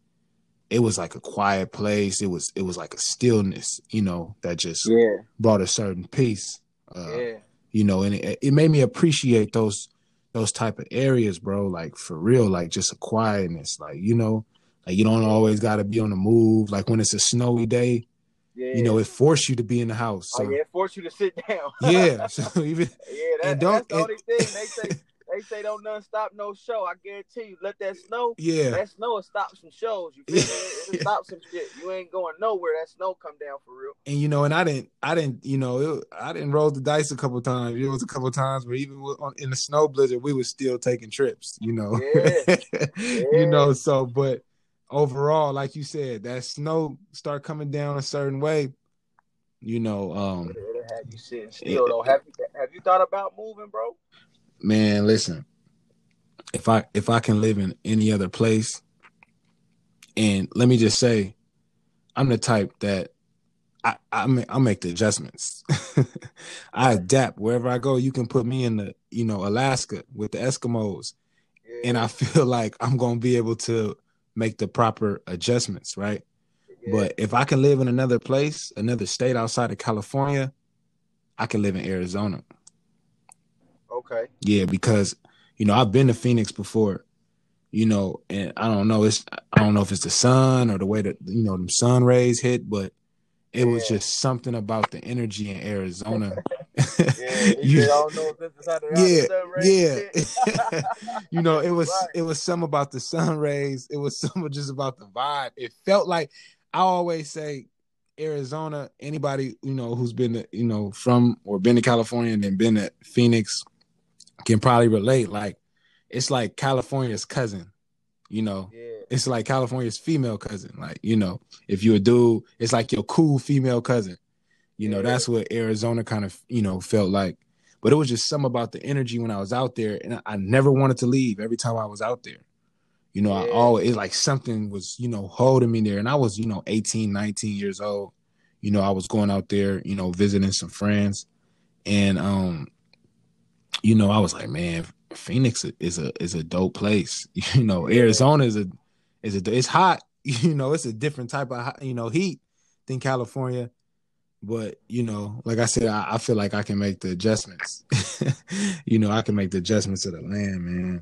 Speaker 1: it was like a quiet place. It was it was like a stillness, you know, that just
Speaker 2: yeah.
Speaker 1: brought a certain peace.
Speaker 2: Uh, yeah.
Speaker 1: You know, and it, it made me appreciate those those type of areas, bro. Like for real, like just a quietness. Like you know, like you don't always got to be on the move. Like when it's a snowy day, yeah. You know, it forced you to be in the house.
Speaker 2: Oh, so. Oh, yeah, it forced you to sit down.
Speaker 1: yeah. So even
Speaker 2: yeah, that, that's the only thing they say. They say don't none stop no show. I guarantee you, let that snow.
Speaker 1: Yeah,
Speaker 2: that snow will stop some shows. You feel me? It'll stop some shit. You ain't going nowhere. That snow come down for real.
Speaker 1: And you know, and I didn't, I didn't, you know, it, I didn't roll the dice a couple times. It was a couple times where even on, in the snow blizzard, we were still taking trips. You know,
Speaker 2: yeah.
Speaker 1: yeah. you know. So, but overall, like you said, that snow start coming down a certain way. You know, um,
Speaker 2: have you sitting still. Though, have you have you thought about moving, bro?
Speaker 1: Man, listen. If I if I can live in any other place, and let me just say, I'm the type that I I make, I make the adjustments. I adapt wherever I go. You can put me in the you know Alaska with the Eskimos, yeah. and I feel like I'm gonna be able to make the proper adjustments, right? Yeah. But if I can live in another place, another state outside of California, I can live in Arizona.
Speaker 2: Okay.
Speaker 1: Yeah, because you know I've been to Phoenix before, you know, and I don't know, it's I don't know if it's the sun or the way that you know the sun rays hit, but it yeah. was just something about the energy in Arizona.
Speaker 2: yeah, you,
Speaker 1: yeah, yeah. you know, it was right. it was some about the sun rays. It was some just about the vibe. It felt like I always say Arizona. Anybody you know who's been to, you know from or been to California and then been to Phoenix can probably relate. Like it's like California's cousin. You know,
Speaker 2: yeah.
Speaker 1: it's like California's female cousin. Like you know, if you're a dude, it's like your cool female cousin. You know, that's what Arizona kind of you know felt like. But it was just some about the energy when I was out there, and I never wanted to leave. Every time I was out there, you know, yeah. I always like something was you know holding me there, and I was you know 18, 19 years old. You know, I was going out there, you know, visiting some friends, and um, you know, I was like, man, Phoenix is a is a dope place. You know, Arizona is a is a it's hot. You know, it's a different type of you know heat than California. But you know, like I said, I, I feel like I can make the adjustments. you know, I can make the adjustments to the land, man.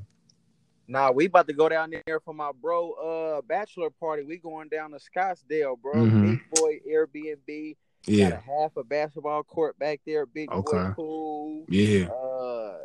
Speaker 2: Nah, we about to go down there for my bro uh bachelor party. We going down to Scottsdale, bro. Mm-hmm. Big boy Airbnb.
Speaker 1: Yeah.
Speaker 2: Got a half a basketball court back there, big okay. boy pool.
Speaker 1: Yeah.
Speaker 2: Uh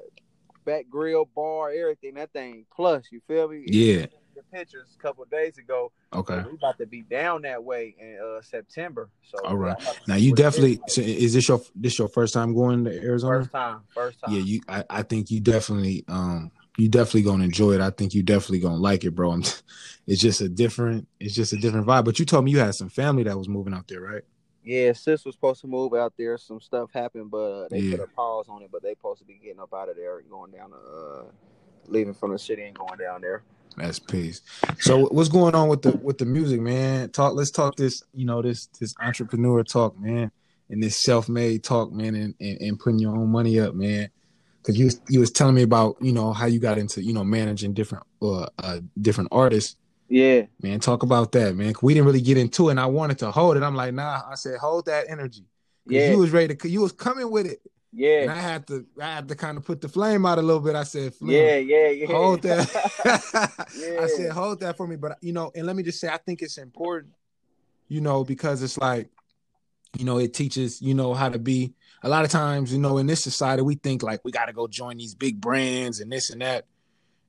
Speaker 2: back grill bar, everything. That thing plus, you feel me?
Speaker 1: Yeah.
Speaker 2: The pictures a couple days ago.
Speaker 1: Okay.
Speaker 2: We about to be down that way in uh, September. So
Speaker 1: all right. Now you definitely. So is this your this your first time going to Arizona?
Speaker 2: First time. First time.
Speaker 1: Yeah. You. I, I think you definitely. Um. You definitely gonna enjoy it. I think you definitely gonna like it, bro. it's just a different. It's just a different vibe. But you told me you had some family that was moving out there, right?
Speaker 2: Yeah, sis was supposed to move out there. Some stuff happened, but uh, they yeah. put a pause on it. But they supposed to be getting up out of there and going down to, uh, leaving from the city and going down there.
Speaker 1: That's peace. So what's going on with the with the music, man? Talk. Let's talk this. You know this this entrepreneur talk, man, and this self made talk, man, and, and, and putting your own money up, man. Because you you was telling me about you know how you got into you know managing different uh, uh different artists
Speaker 2: yeah.
Speaker 1: Man, talk about that, man. We didn't really get into it, and I wanted to hold it. I'm like, nah. I said, hold that energy. Yeah. You was ready to. You was coming with it.
Speaker 2: Yeah.
Speaker 1: And I had to. I had to kind of put the flame out a little bit. I said,
Speaker 2: yeah, yeah, yeah.
Speaker 1: Hold that. yeah. I said, hold that for me. But you know, and let me just say, I think it's important. You know, because it's like, you know, it teaches you know how to be. A lot of times, you know, in this society, we think like we got to go join these big brands and this and that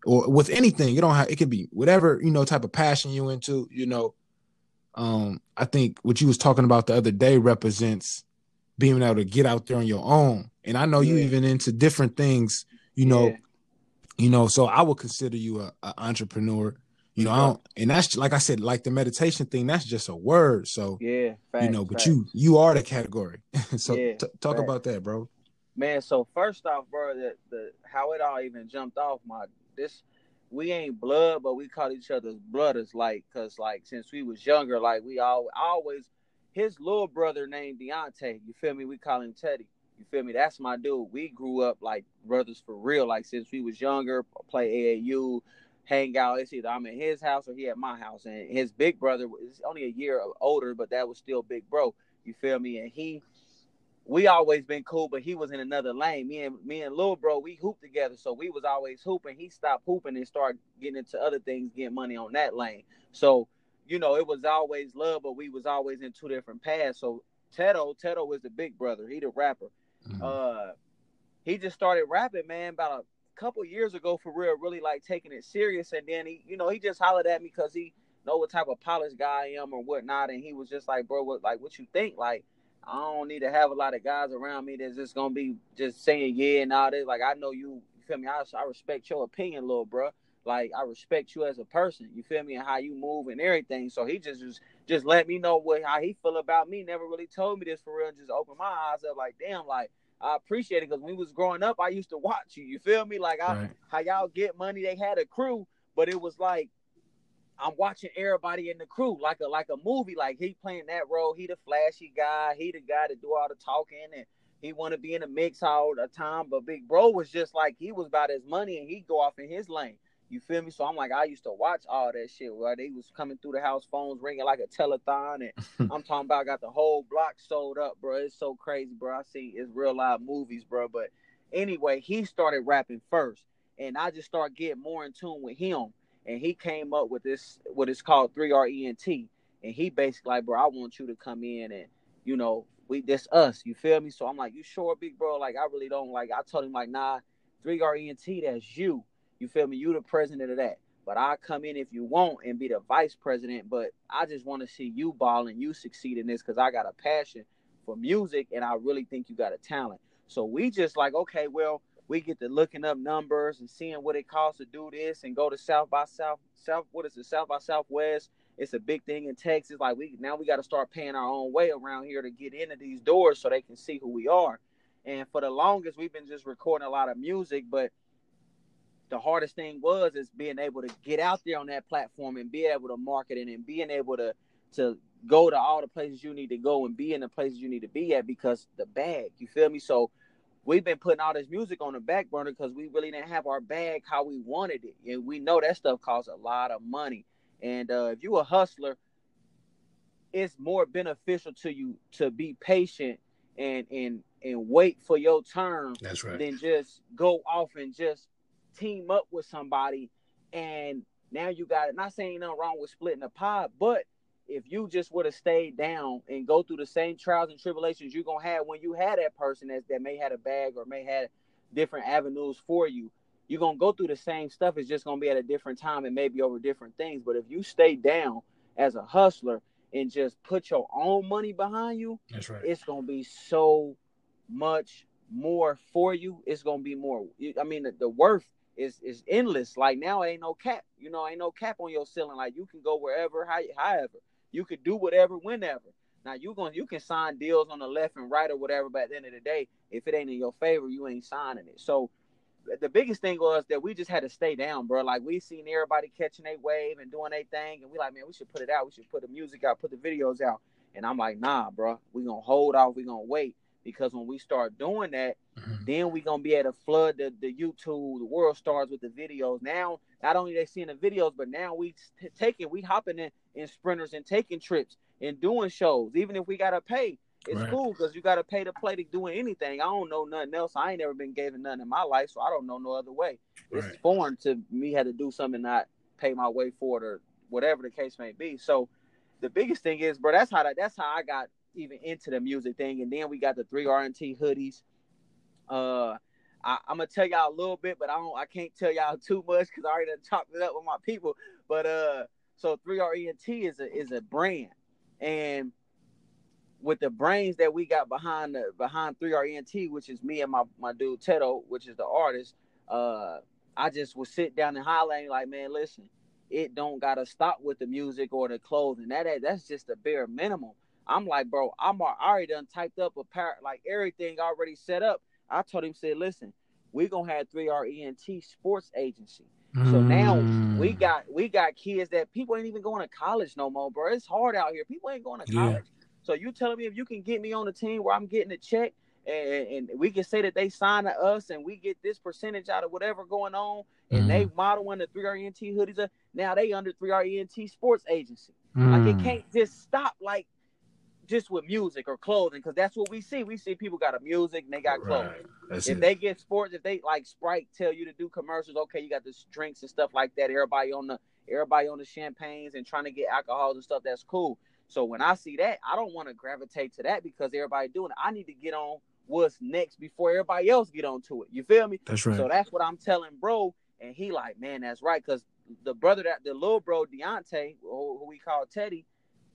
Speaker 1: or with anything. You don't have it could be whatever you know type of passion you into. You know, um, I think what you was talking about the other day represents being able to get out there on your own. And I know yeah. you even into different things. You know, yeah. you know. So I would consider you a, a entrepreneur. You know, I don't, and that's like I said, like the meditation thing. That's just a word. So
Speaker 2: yeah, facts,
Speaker 1: you know, but
Speaker 2: facts.
Speaker 1: you you are the category. so
Speaker 2: yeah,
Speaker 1: t- talk facts. about that, bro.
Speaker 2: Man, so first off, bro, the, the how it all even jumped off my this we ain't blood, but we call each other's brothers, like, cause like since we was younger, like we all always his little brother named Deontay. You feel me? We call him Teddy. You feel me? That's my dude. We grew up like brothers for real. Like since we was younger, play AAU, hang out. It's either I'm in his house or he at my house. And his big brother is only a year older, but that was still big bro. You feel me? And he we always been cool, but he was in another lane. Me and me and little bro, we hooped together, so we was always hooping. He stopped hooping and started getting into other things, getting money on that lane. So, you know, it was always love, but we was always in two different paths. So Tedo, Tedo was the big brother. He the rapper. Mm-hmm. Uh, he just started rapping, man, about a couple years ago for real, really like taking it serious. And then he, you know, he just hollered at me because he know what type of polished guy I am or whatnot. And he was just like, bro, what like what you think? Like I don't need to have a lot of guys around me that's just gonna be just saying yeah and all this. Like I know you, you feel me. I, I respect your opinion, little bro. Like I respect you as a person. You feel me and how you move and everything. So he just just just let me know what how he feel about me. Never really told me this for real. Just opened my eyes up. Like damn, like I appreciate it because when we was growing up, I used to watch you. You feel me? Like I, right. how y'all get money. They had a crew, but it was like I'm watching everybody in the crew like a like a movie. Like he playing that role. He the flashy guy. He the guy to do all the talking and he want to be in the mix all the time. But Big Bro was just like he was about his money and he go off in his lane. You feel me? So I'm like, I used to watch all that shit where they was coming through the house, phones ringing like a telethon, and I'm talking about I got the whole block sold up, bro. It's so crazy, bro. I see it's real live movies, bro. But anyway, he started rapping first, and I just started getting more in tune with him and he came up with this what is called 3RENT. And he basically like, bro, I want you to come in and you know, we this us, you feel me? So I'm like, you sure, big bro? Like I really don't like I told him like, nah, 3RENT, that's you. You feel me? You the president of that. But I come in if you want and be the vice president. But I just want to see you ball and you succeed in this because I got a passion for music and I really think you got a talent. So we just like, okay, well, we get to looking up numbers and seeing what it costs to do this and go to South by South South what is it South by Southwest. It's a big thing in Texas. Like we now we got to start paying our own way around here to get into these doors so they can see who we are. And for the longest, we've been just recording a lot of music, but the hardest thing was is being able to get out there on that platform and be able to market it and being able to to go to all the places you need to go and be in the places you need to be at because the bag, you feel me? So we've been putting all this music on the back burner because we really didn't have our bag how we wanted it. And we know that stuff costs a lot of money. And uh, if you're a hustler, it's more beneficial to you to be patient and and and wait for your turn
Speaker 1: That's right.
Speaker 2: than just go off and just team up with somebody and now you got it. Not saying nothing wrong with splitting the pie, but if you just would have stayed down and go through the same trials and tribulations you're gonna have when you had that person that, that may had a bag or may had different avenues for you, you're gonna go through the same stuff. It's just gonna be at a different time and maybe over different things. But if you stay down as a hustler and just put your own money behind you,
Speaker 1: That's right.
Speaker 2: it's gonna be so much more for you. It's gonna be more. I mean, the, the worth is is endless. Like now, ain't no cap. You know, ain't no cap on your ceiling. Like you can go wherever, how, however. You could do whatever, whenever. Now you going you can sign deals on the left and right or whatever, but at the end of the day, if it ain't in your favor, you ain't signing it. So the biggest thing was that we just had to stay down, bro. Like we seen everybody catching a wave and doing a thing, and we like, man, we should put it out. We should put the music out, put the videos out. And I'm like, nah, bro, we gonna hold off. We gonna wait because when we start doing that,
Speaker 1: Mhm.
Speaker 2: then we gonna be able to flood the, the YouTube, the world stars with the videos. Now, not only they seeing the videos, but now we t- taking, we hopping in in sprinters and taking trips and doing shows. Even if we gotta pay, it's
Speaker 1: Right.
Speaker 2: cool because you gotta pay to play to doing anything. I don't know nothing else. I ain't never been given nothing in my life, so I don't know no other way. It's foreign to me had to do something and not pay my way for it or whatever the case may be. So the biggest thing is, bro, that's how that, that's how I got even into the music thing. And then we got the three RNT hoodies. Uh, I, I'm gonna tell y'all a little bit, but I don't. I can't tell y'all too much because I already chopped it up with my people. But uh, so 3RENT is a is a brand, and with the brains that we got behind the behind 3RENT, which is me and my my dude Tedo, which is the artist. Uh, I just would sit down and highlight like, man, listen, it don't gotta stop with the music or the clothing. That that's just the bare minimum. I'm like, bro, I'm I already done typed up a par like everything already set up. I told him, said, listen, we gonna have 3RENT Sports Agency. So now we
Speaker 1: Mm.
Speaker 2: got we got kids that people ain't even going to college no more, bro. It's hard out here. People ain't going to
Speaker 1: Yeah.
Speaker 2: college. So you telling me if you can get me on the team where I'm getting a check and, and we can say that they sign to us and we get this percentage out of whatever going on and they
Speaker 1: Mm-hmm.
Speaker 2: modeling the 3RENT hoodies, uh, now they under 3RENT Sports Agency. Like it
Speaker 1: Mm.
Speaker 2: can't just stop like just with music or clothing because that's what we see. We see people got a music and they got clothing.
Speaker 1: Right.
Speaker 2: If
Speaker 1: it.
Speaker 2: they get sports, if they like Sprite tell you to do commercials, okay, you got this drinks and stuff like that. Everybody on the everybody on the champagnes and trying to get alcohols and stuff. That's cool. So when I see that, I don't want to gravitate to that because everybody doing it. I need to get on what's next before everybody else get onto it. You feel me?
Speaker 1: That's right.
Speaker 2: So that's what I'm telling bro, and he like, man, that's right, because the brother that the little bro Deontay, who we call Teddy,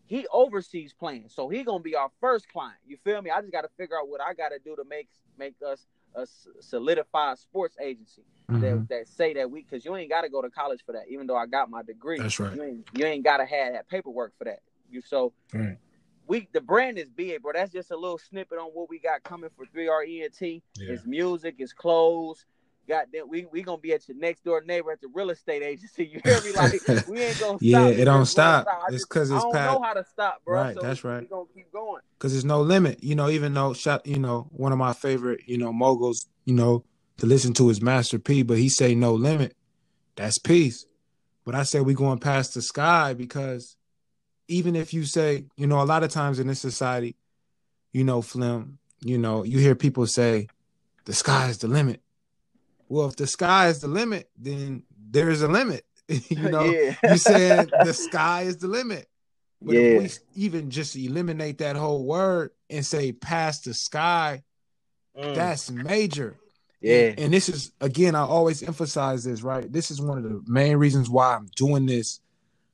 Speaker 2: he oversees plans, so he gonna be our first client. You feel me? I just got to figure out what I got to do to make make us a solidified sports agency
Speaker 1: Mhm.
Speaker 2: that, that say that we, because you ain't got to go to college for that. Even though I got my degree,
Speaker 1: That's right.
Speaker 2: you ain't you ain't got to have that paperwork for that. You so
Speaker 1: Right.
Speaker 2: we the brand is big, bro. That's just a little snippet on what we got coming for 3RENT.
Speaker 1: Yeah.
Speaker 2: It's music, it's clothes. Goddamn, we we gonna be at your next door neighbor at the real estate agency. You hear me? Like we ain't gonna stop.
Speaker 1: Yeah, it don't
Speaker 2: gonna
Speaker 1: stop. It's
Speaker 2: just-
Speaker 1: 'cause
Speaker 2: I
Speaker 1: it's
Speaker 2: don't know how to stop, bro.
Speaker 1: Right,
Speaker 2: So
Speaker 1: that's
Speaker 2: we,
Speaker 1: right.
Speaker 2: We gonna keep going.
Speaker 1: because there's no limit. You know, even though shot, you know, one of my favorite, you know, moguls, you know, to listen to is Master P, but he say no limit. That's peace. But I say we going past the sky because even if you say, you know, a lot of times in this society, you know, Flim, you know, you hear people say, the sky is the limit. Well, if the sky is the limit, then there is a limit. you know, yeah. you said the sky is the limit. But yeah. if we even just eliminate that whole word and say past the sky, mm. that's major.
Speaker 2: Yeah.
Speaker 1: And, and, this is again, I always emphasize this, right? This is one of the main reasons why I'm doing this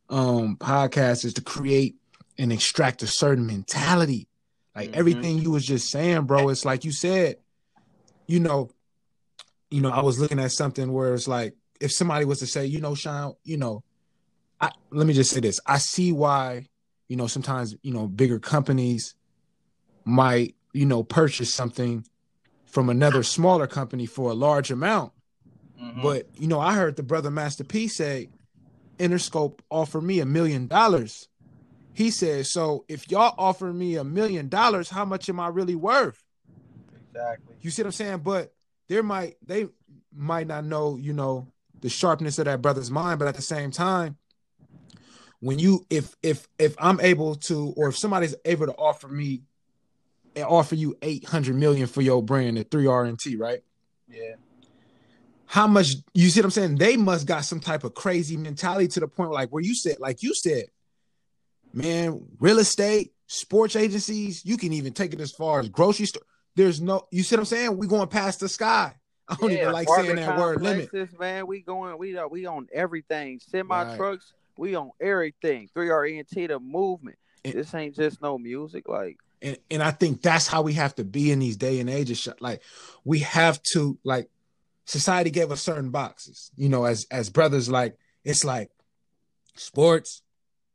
Speaker 1: um podcast is to create and extract a certain mentality. Like mm-hmm. everything you was just saying, bro, it's like you said, you know, you know, I was looking at something where it's like if somebody was to say, you know, Shawn, you know, I, let me just say this. I see why, you know, sometimes, you know, bigger companies might, you know, purchase something from another smaller company for a large amount. Mm-hmm. But, you know, I heard the brother Master P say, Interscope offer me a million dollars. He said, so if y'all offer me a million dollars, how much am I really worth?
Speaker 2: Exactly.
Speaker 1: You see what I'm saying? But there might they might not know, you know, the sharpness of that brother's mind, but at the same time, when you if if if I'm able to, or if somebody's able to offer me and offer you 800 million for your brand at 3RNT, right?
Speaker 2: Yeah.
Speaker 1: How much you see what I'm saying? They must got some type of crazy mentality to the point like where you said, like you said, man, real estate, sports agencies, you can even take it as far as grocery store. There's no, you see what I'm saying? We going past the sky. I don't yeah, even like saying that word limit.
Speaker 2: Man, we going, we uh, we on everything. Semi right. trucks, we on everything. 3RNT, the movement. And, this ain't just no music. Like
Speaker 1: and and I think that's how we have to be in these day and ages. Like we have to like society gave us certain boxes, you know, as as brothers. Like it's like sports,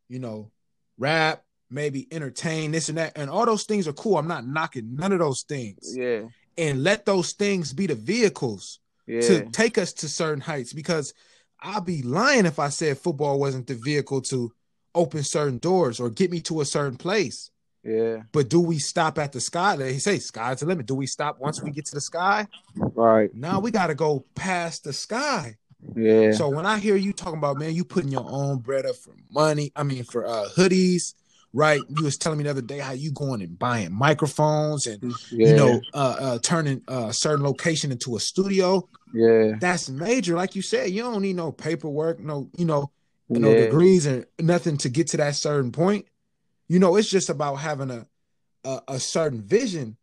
Speaker 1: you know, rap, maybe entertain this and that, and all those things are cool. I'm not knocking none of those things.
Speaker 2: Yeah,
Speaker 1: and let those things be the vehicles yeah. to take us to certain heights. Because I'd be lying if I said football wasn't the vehicle to open certain doors or get me to a certain place.
Speaker 2: Yeah.
Speaker 1: But do we stop at the sky? They say sky's the limit. Do we stop once we get to the sky?
Speaker 2: Right.
Speaker 1: Now we got to go past the sky.
Speaker 2: Yeah.
Speaker 1: So when I hear you talking about, man, you putting your own bread up for money, I mean, for uh, hoodies, right? You was telling me the other day how you going and buying microphones and, yeah. you know, uh, uh, turning a certain location into a studio.
Speaker 2: Yeah.
Speaker 1: That's major. Like you said, you don't need no paperwork, no, you know, yeah. no degrees and nothing to get to that certain point. You know, it's just about having a a, a certain vision.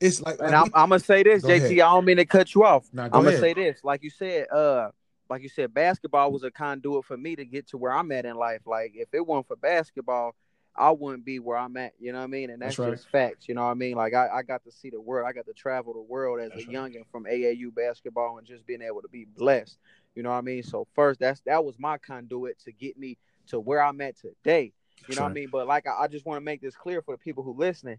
Speaker 1: It's like,
Speaker 2: and I'm, I'm, gonna say this, JT. Ahead. I don't mean to cut you off. I'm gonna say this, like you said, uh, like you said, basketball was a conduit for me to get to where I'm at in life. Like if it weren't for basketball, I wouldn't be where I'm at. You know what I mean? And that's, that's right. just facts. You know what I mean? Like I, I got to see the world. I got to travel the world as that's a right. youngin from AAU basketball and just being able to be blessed. You know what I mean? So first, that's that was my conduit to get me to where I'm at today. You know what I mean? But like I, I just want to make this clear for the people who listening.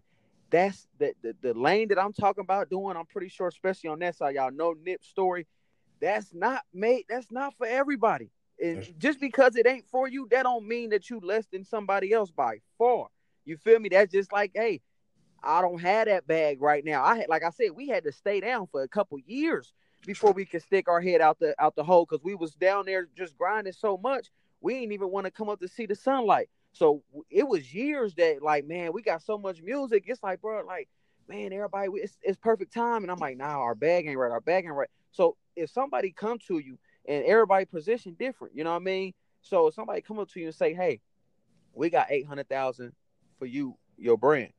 Speaker 2: That's the, the the lane that I'm talking about doing. I'm pretty sure, especially on that side, y'all know Nip story. That's not made. That's not for everybody. And just because it ain't for you, that don't mean that you less than somebody else by far. You feel me? That's just like, hey, I don't have that bag right now. I had, like I said, we had to stay down for a couple years before we could stick our head out the out the hole because we was down there just grinding so much. We didn't even want to come up to see the sunlight. So it was years that like, man, we got so much music. It's like, bro, like, man, everybody, it's, it's perfect time. And I'm like, nah, our bag ain't right. Our bag ain't right. So if somebody come to you and everybody position different, you know what I mean? So if somebody come up to you and say, hey, we got 800,000 for you, your brand.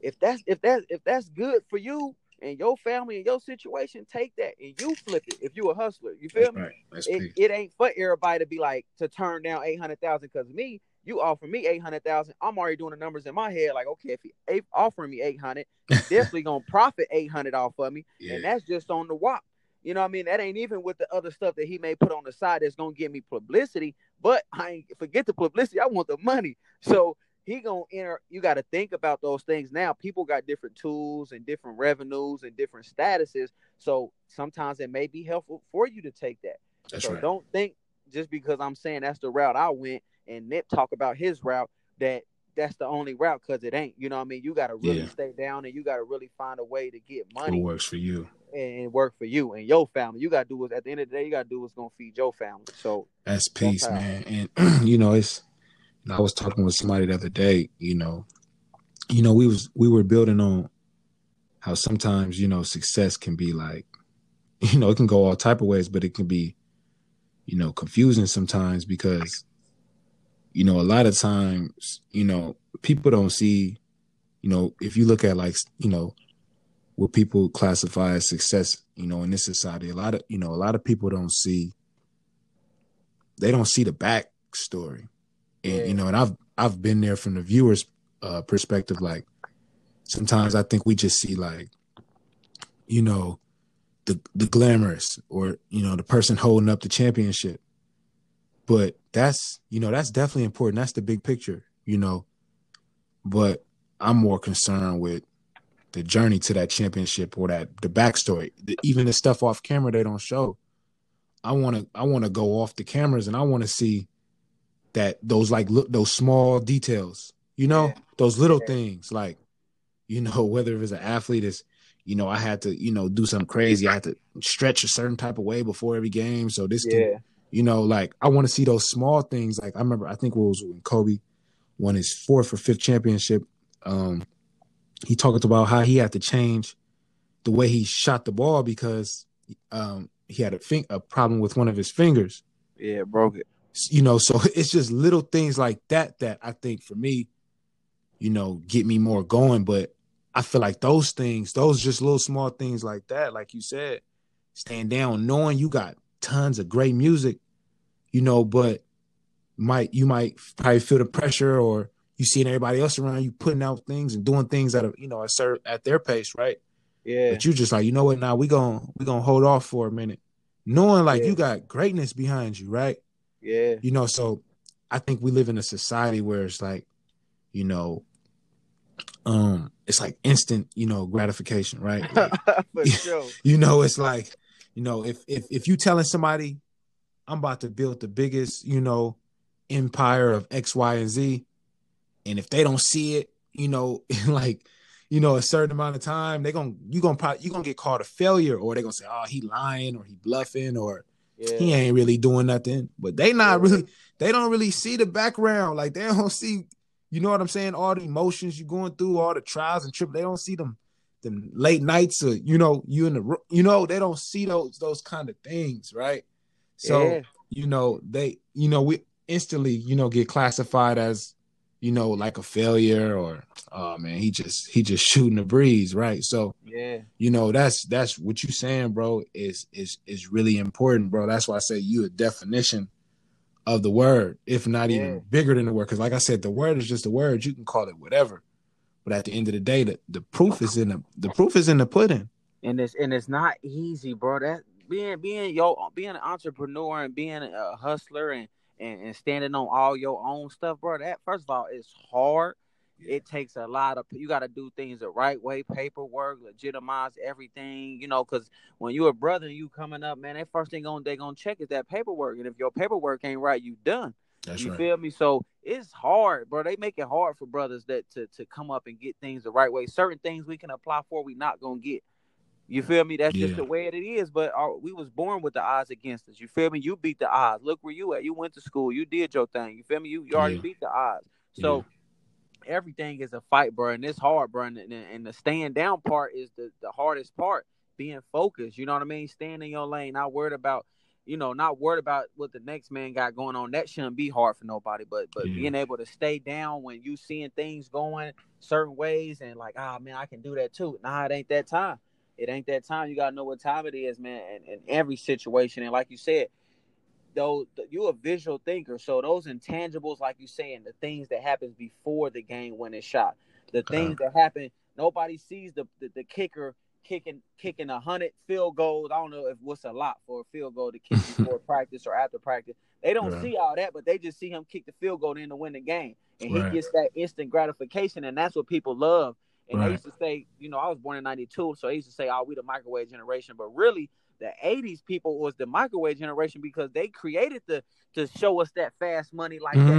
Speaker 2: If that's, if that's, if that's good for you, and your family and your situation, take that and you flip it. If you a hustler, you feel That's me? Right. It, it, ain't for everybody to be like to turn down eight hundred thousand because me. You offer me eight hundred thousand. I'm already doing the numbers in my head. Like, okay, if he offering me eight hundred, definitely gonna profit eight hundred off of me, yeah. and that's just on the WAP. You know what I mean? That ain't even with the other stuff that he may put on the side that's gonna give me publicity. But I ain't forget the publicity. I want the money. So he gonna enter. You got to think about those things now. People got different tools and different revenues and different statuses. So sometimes it may be helpful for you to take that. That's so right. don't think just because I'm saying that's the route I went and Nip talk about his route that that's the only route because it ain't. You know what I mean? You got to really yeah. stay down and you got to really find a way to get money.
Speaker 1: What works for you
Speaker 2: and work for you and your family. You got to do what at the end of the day you got to do what's gonna feed your family. So
Speaker 1: that's peace, man. And you know, it's. I was talking with somebody the other day. You know, you know, we was we were building on how sometimes you know success can be like, you know, it can go all type of ways, but it can be you know, confusing sometimes because, you know, a lot of times, you know, people don't see, you know, if you look at like, you know, what people classify as success, you know, in this society, a lot of, you know, a lot of people don't see, they don't see the backstory. And, yeah. you know, and I've, I've been there from the viewer's uh, perspective. Like sometimes I think we just see like, you know, the the glamorous or you know the person holding up the championship. But that's you know that's definitely important. That's the big picture, you know. But I'm more concerned with the journey to that championship or that the backstory, the, even the stuff off camera they don't show. I want to I want to go off the cameras and I want to see that those like look those small details, you know, yeah. those little yeah. things like you know whether it was an athlete is you know, I had to, you know, do something crazy. I had to stretch a certain type of way before every game. So this, yeah. Can, you know, like I want to see those small things. Like I remember, I think it was when Kobe won his fourth or fifth championship. Um, he talked about how he had to change the way he shot the ball because um, he had a, fin- a problem with one of his fingers.
Speaker 2: Yeah, broke it.
Speaker 1: You know, so it's just little things like that that I think for me, you know, get me more going. But I feel like those things, those just little small things like that, like you said, stand down, knowing you got tons of great music, you know, but might you might probably feel the pressure or you seeing everybody else around you putting out things and doing things at a you know at, at their pace, right?
Speaker 2: Yeah.
Speaker 1: But you just like, you know what, now we gonna we gonna hold off for a minute. Knowing like yeah. you got greatness behind you, right?
Speaker 2: Yeah.
Speaker 1: You know, so I think we live in a society where it's like, you know, um it's like instant you know gratification right like, sure. you know it's like you know if if if you telling somebody i'm about to build the biggest you know empire of x y and z and if they don't see it you know in like you know a certain amount of time they're gonna you gonna probably you gonna get called a failure or they're gonna say oh he lying or he bluffing or yeah. he ain't really doing nothing but they not yeah. really they don't really see the background like they don't see you know what I'm saying? All the emotions you're going through, all the trials and trip, they don't see them them late nights or you know, you in the you know, they don't see those those kind of things, right? So, yeah. you know, they you know, we instantly, you know, get classified as, you know, like a failure or oh man, he just he just shooting the breeze, right? So
Speaker 2: yeah,
Speaker 1: you know, that's that's what you saying, bro, is is is really important, bro. That's why I say you a definition of the word, if not yeah. even bigger than the word. Because like I said, the word is just a word. You can call it whatever, but at the end of the day, the, the proof is in the the proof is in the pudding.
Speaker 2: And it's and it's not easy, bro. That being being yo being an entrepreneur and being a hustler and, and and standing on all your own stuff, bro. That first of all, it's hard it takes a lot of you got to do things the right way, paperwork, legitimize everything, you know. Because when you're a brother and you coming up, man, that first thing on they gonna check is that paperwork, and if your paperwork ain't right, you done.
Speaker 1: That's
Speaker 2: you
Speaker 1: right.
Speaker 2: feel me? So it's hard, bro. They make it hard for brothers that to to come up and get things the right way. Certain things we can apply for, we not gonna get. You feel me? That's yeah. just the way it is. But our, we was born with the odds against us. You feel me? You beat the odds. Look where you at. You went to school. You did your thing. You feel me? You, you already yeah. beat the odds. So yeah everything is a fight, bro, and it's hard, bro. And, and the stand down part is the, the hardest part. Being focused, you know what I mean? Staying in your lane, not worried about, you know, not worried about what the next man got going on. That shouldn't be hard for nobody. But but being able to stay down when you seeing things going certain ways and like, ah oh, man, I can do that too. Nah, it ain't that time. It ain't that time. You gotta know what time it is, man. And in every situation, and like you said, though you're a visual thinker, so those intangibles, like you saying, the things that happens before the game when it's shot, the uh-huh. things that happen, nobody sees the, the, the kicker kicking kicking a hundred field goals. I don't know if what's a lot for a field goal to kick before practice or after practice. They don't right. see all that, but they just see him kick the field goal in to win the game, and right. he gets that instant gratification, and that's what people love. And right. I used to say, you know, I was born in '92, so I used to say, "Oh, we the microwave generation," but really, the 80s people was the microwave generation because they created the to show us that fast money like mm.
Speaker 1: that.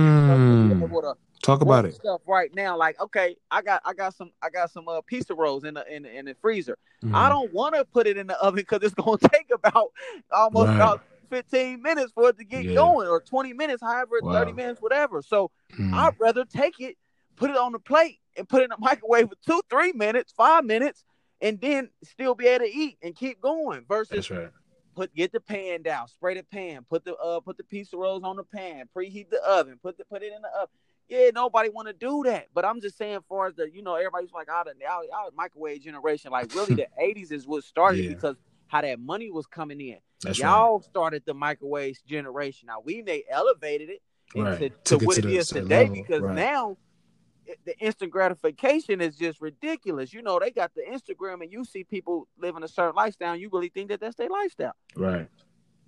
Speaker 1: Talk about it.
Speaker 2: Stuff right now, like okay, I got I got some I got some uh, pizza rolls in the in, in the freezer. Mm. I don't want to put it in the oven because it's gonna take about almost right. about 15 minutes for it to get yeah. going or 20 minutes, however, wow. 30 minutes, whatever. So mm. I'd rather take it, put it on the plate, and put it in the microwave for two, three minutes, five minutes, and then still be able to eat and keep going versus
Speaker 1: right.
Speaker 2: put get the pan down, spray the pan, put the uh put the of rolls on the pan, preheat the oven, put the put it in the oven. Yeah, nobody want to do that. But I'm just saying, far as the you know, everybody's like out of out, out microwave generation. Like really, the '80s is what started yeah. because how that money was coming in. That's Y'all right. started the microwave generation. Now we may elevated it right. into to what it, to it is today level. because right. now the instant gratification is just ridiculous. You know, they got the Instagram and you see people living a certain lifestyle, and you really think that that's their lifestyle.
Speaker 1: Right.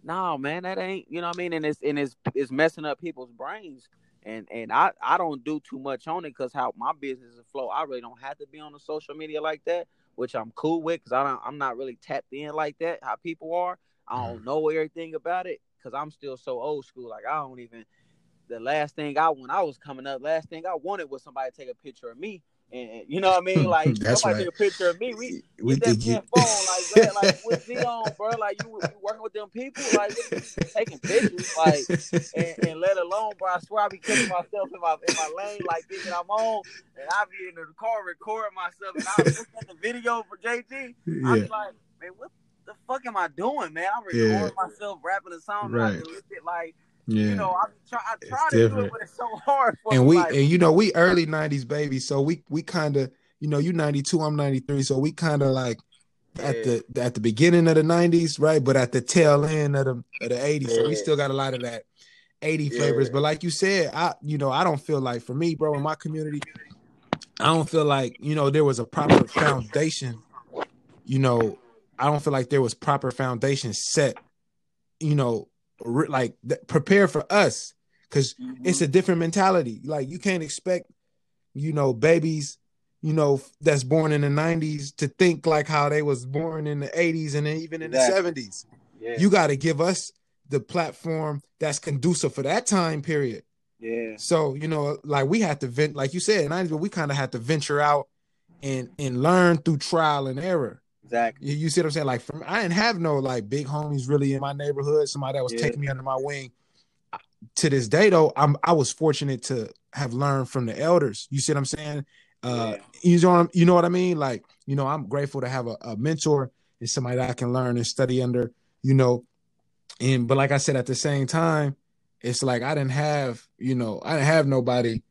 Speaker 2: No, man, that ain't. You know what I mean? And it's and it's it's messing up people's brains. And and I I don't do too much on it because how my business is flow. I really don't have to be on the social media like that, which I'm cool with because I don't I'm not really tapped in like that. How people are, I don't mm. know everything about it because I'm still so old school. Like I don't even the last thing I when I was coming up, last thing I wanted was somebody to take a picture of me. And you know what I mean? Like That's somebody right. take a picture of me. We, we get that you... phone, like bro, like what's he on, bro? Like you, you working with them people, like taking pictures, like and, and, let alone, bro. I swear I be catching myself in my in my lane, like thinking I'm on, and I be in the car recording myself, and I look at the video for JT. Yeah. I be like, man, what the fuck am I doing, man? I'm recording yeah. myself rapping a song, right. like yeah. You know, I try, I try to different. do it, but it's so hard.
Speaker 1: and we, and you know, we early '90s baby, so we we kind of, you know, you '92, I'm '93, so we kind of like yeah. at the at the beginning of the '90s, right? But at the tail end of the of the '80s, yeah. so we still got a lot of that '80 flavors. But like you said, I, you know, I don't feel like for me, bro, in my community, I don't feel like you know there was a proper foundation. You know, I don't feel like there was proper foundation set. You know, like prepare for us because mm-hmm. it's a different mentality. Like you can't expect, you know, babies, you know, that's born in the '90s to think like how they was born in the '80s and even in exactly. the '70s. Yeah. You got to give us the platform that's conducive for that time period.
Speaker 2: Yeah.
Speaker 1: So you know, like we had to vent, like you said, '90s, but we kind of had to venture out and and learn through trial and error.
Speaker 2: Exactly.
Speaker 1: You, you, see what I'm saying? Like, from I didn't have no like big homies really in my neighborhood. Somebody that was yeah. taking me under my wing. To this day, though, I'm I was fortunate to have learned from the elders. You see what I'm saying? Uh, yeah. you know, you know what I mean? Like, you know, I'm grateful to have a, a mentor and somebody that I can learn and study under. You know, and but like I said, at the same time, it's like I didn't have, you know, I didn't have nobody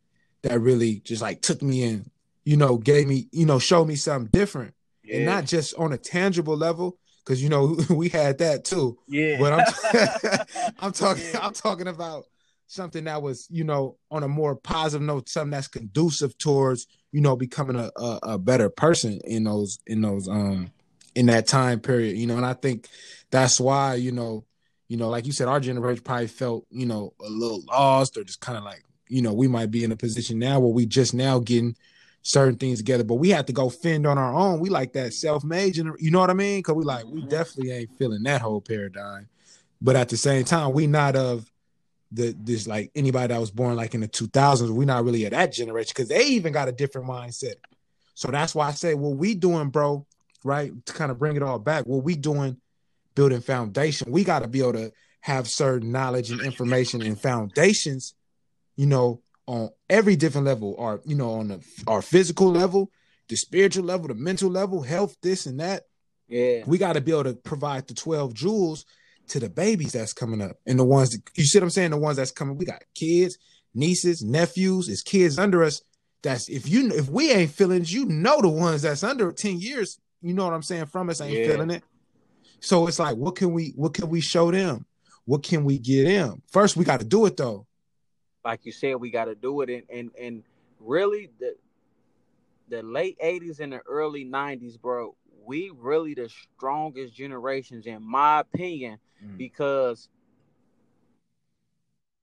Speaker 1: that really just like took me in, you know, gave me, you know, showed me something different yeah. and not just on a tangible level because you know we had that too.
Speaker 2: Yeah.
Speaker 1: But I'm I'm talking yeah. I'm talking about something that was you know on a more positive note, something that's conducive towards you know becoming a, a, a better person in those in those um in that time period. You know, and I think that's why you know you know like you said our generation probably felt you know a little lost or just kind of like you know we might be in a position now where we just now getting certain things together. But we had to go fend on our own. We like that self-made, you know what I mean? Because we like we mm-hmm. definitely ain't feeling that whole paradigm. But at the same time, we not of the this like anybody that was born like in the 2000s. We not really of that generation because they even got a different mindset. So that's why I say what we doing, bro. Right to kind of bring it all back. What we doing, building foundation. We got to be able to have certain knowledge and information and foundations. You know, on every different level, our you know on the our physical level, the spiritual level, the mental level, health, this and that.
Speaker 2: Yeah,
Speaker 1: we got to be able to provide the twelve jewels to the babies that's coming up, and the ones that, you see what I'm saying. The ones that's coming, we got kids, nieces, nephews, is kids under us. That's if you if we ain't feeling you know the ones that's under ten years. You know what I'm saying from us ain't yeah. feeling it. So it's like, what can we what can we show them? What can we get them? First, we got to do it though
Speaker 2: like you said, we got to do it. And, and and really, the the late '80s and the early '90s, bro, we really the strongest generations, in my opinion, mm. because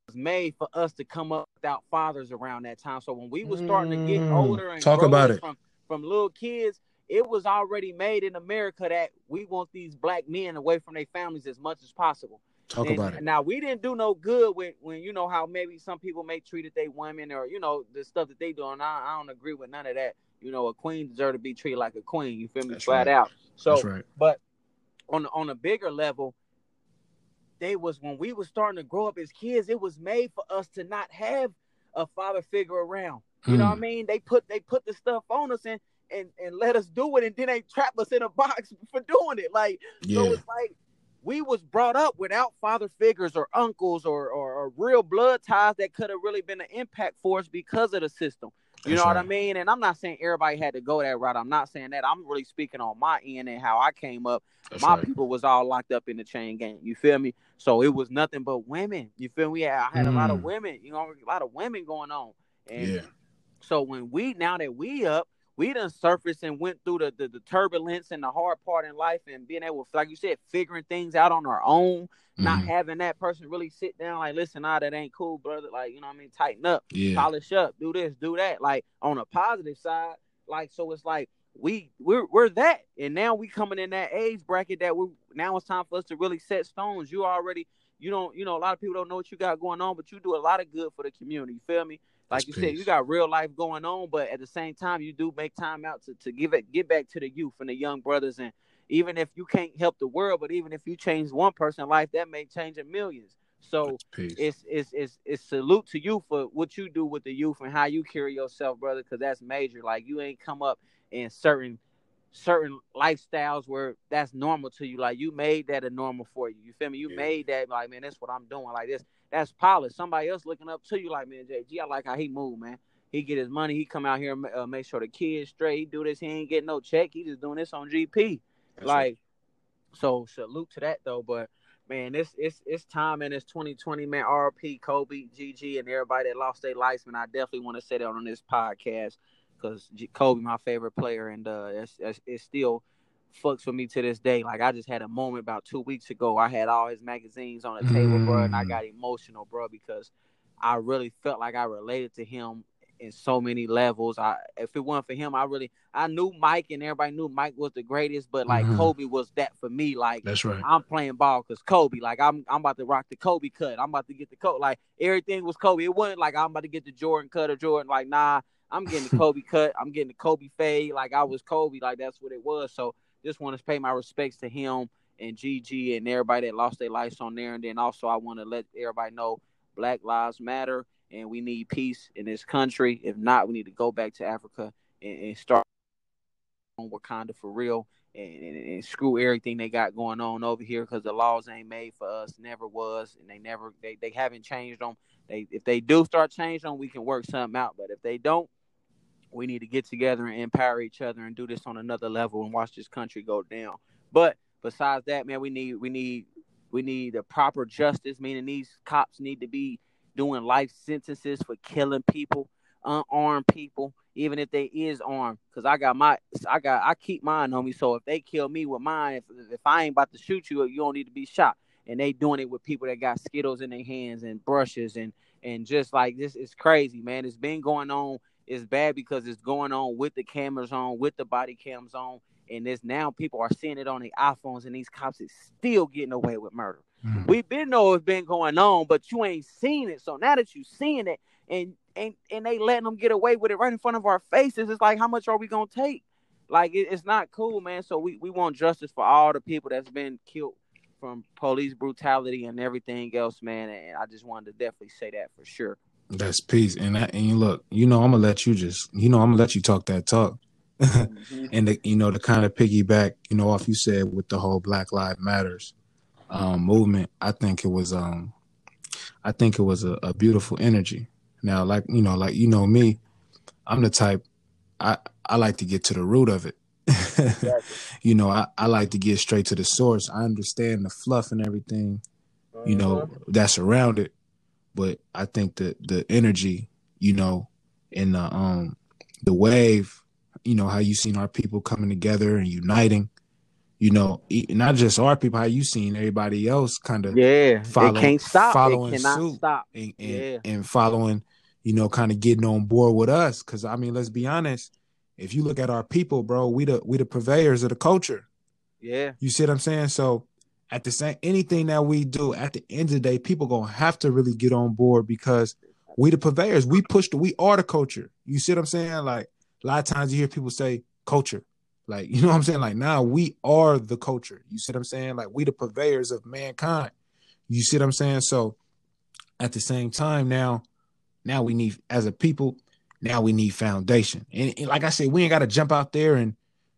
Speaker 2: it was made for us to come up without fathers around that time. So when we was starting to get mm. older and
Speaker 1: talk about it
Speaker 2: from from little kids, it was already made in America that we want these black men away from their families as much as possible.
Speaker 1: Talk
Speaker 2: and,
Speaker 1: about it.
Speaker 2: Now we didn't do no good when when you know how maybe some people may treated they women or you know the stuff that they doing. I, I don't agree with none of that. You know, a queen deserve to be treated like a queen. You feel me? That's Flat right. out. So, right. but on on a bigger level, they was when we was starting to grow up as kids. It was made for us to not have a father figure around. You know what I hmm. mean? They put they put the stuff on us and and and let us do it, and then they trap us in a box for doing it. Like yeah. so, it's like we was brought up without father figures or uncles or, or, or real blood ties that could have really been an impact for us because of the system. You That's know right. what I mean? And I'm not saying everybody had to go that route. I'm not saying that. I'm really speaking on my end and how I came up. That's my right. people was all locked up in the chain gang. You feel me? So it was nothing but women. You feel me? I had mm. a lot of mm. women. You know, a lot of women going on. And yeah. So when we now that we up, we done surfaced and went through the, the, the turbulence and the hard part in life and being able, like you said, figuring things out on our own, mm-hmm. not having that person really sit down like, listen, nah, that ain't cool, brother. Like, you know what I mean? Tighten up, yeah. polish up, do this, do that. Like on a positive side, like so it's like we we're we're that. And now we coming in that age bracket that we now it's time for us to really set stones. You already you don't, you know, a lot of people don't know what you got going on, but you do a lot of good for the community. You feel me? Like That's you peace. said, you got real life going on, but at the same time, you do make time out to, to give it get back to the youth and the young brothers. And even if you can't help the world, but even if you change one person's life, that may change a millions. So it's, it's it's it's salute to you for what you do with the youth and how you carry yourself, brother, because that's major. Like you ain't come up in certain certain lifestyles where that's normal to you. Like you made that a normal for you. You feel me? You yeah. made that like, man, that's what I'm doing. Like this, that's polished. Somebody else looking up to you, like, man, JG, I like how he move, man. He get his money. He come out here and uh, make sure the kids straight. He do this. He ain't getting no check. He just doing this on GP. That's like, right. so salute to that though. But man, it's it's it's time and it's 2020, man. RP, Kobe, Gigi, and everybody that lost their lives, man. I definitely want to say that on this podcast because Kobe, my favorite player, and uh, it's, it's, it's still fucks with me to this day. Like I just had a moment about two weeks ago. I had all his magazines on the table, mm. bro, and I mm. got emotional, bro, because I really felt like I related to him in so many levels. I if it wasn't for him, I really I knew Mike and everybody knew Mike was the greatest, but like mm-hmm. Kobe was that for me. Like
Speaker 1: that's right.
Speaker 2: I'm playing ball because Kobe. Like I'm I'm about to rock the Kobe cut. I'm about to get the coat. Like everything was Kobe. It wasn't like I'm about to get the Jordan cut or Jordan. Like nah, I'm getting the Kobe cut. I'm getting the Kobe fade. Like I was Kobe. Like that's what it was. So just want to pay my respects to him and Gigi and everybody that lost their lives on there. And then also, I want to let everybody know Black Lives Matter and we need peace in this country. If not, we need to go back to Africa and, and start on Wakanda for real and, and, and, screw everything they got going on over here because the laws ain't made for us, never was, and they never they, they haven't changed them. They if they do start changing them, we can work something out. But if they don't, we need to get together and empower each other and do this on another level and watch this country go down. But besides that, man, we need we need we need a proper justice, meaning these cops need to be doing life sentences for killing people, unarmed people, even if they is armed. Cause I got my I got I keep mine on me. So if they kill me with mine, if, if I ain't about to shoot you, you don't need to be shot. And they doing it with people that got skittles in their hands and brushes and and just like this is crazy, man. It's been going on it's bad because it's going on with the cameras on, with the body cams on, and this now people are seeing it on the iPhones, and these cops is still getting away with murder. Mm-hmm. We've been know it's been going on, but you ain't seen it. So now that you seeing it, and and and they letting them get away with it right in front of our faces, it's like how much are we gonna take? Like it, it's not cool, man. So we we want justice for all the people that's been killed from police brutality and everything else, man. And I just wanted to definitely say that for sure.
Speaker 1: That's peace. And I, and look, you know, I'm gonna let you just, you know, I'm gonna let you talk that talk. mm-hmm. and the, you know, to kind of piggyback, you know, off you said with the whole Black Lives Matters um, movement, I think it was, um, I think it was a, a beautiful energy. Now, like you know, like you know me, I'm the type I I like to get to the root of it. exactly. You know, I, I like to get straight to the source. I understand the fluff and everything, you know, mm-hmm. that's around it but I think the the energy, you know, and the um the wave, you know, how you seen our people coming together and uniting, you know, not just our people, how you seen everybody else kind of
Speaker 2: yeah, following, can't stop, following suit
Speaker 1: stop. And, and, yeah. and following, you know, kind of getting on board with us. Cause I mean, let's be honest, if you look at our people, bro, we the we the purveyors of the culture.
Speaker 2: Yeah.
Speaker 1: You see what I'm saying? So at the same anything that we do at the end of the day people gonna have to really get on board because we the purveyors. We push the we are the culture. You see what i'm saying? Like a lot of times you hear people say culture. Like you know what i'm saying? Like now we are the culture. You see what i'm saying? Like we the purveyors of mankind. You see what i'm saying? So at the same time now now we need as a people now we need foundation. And, and like i said we ain't got to jump out there and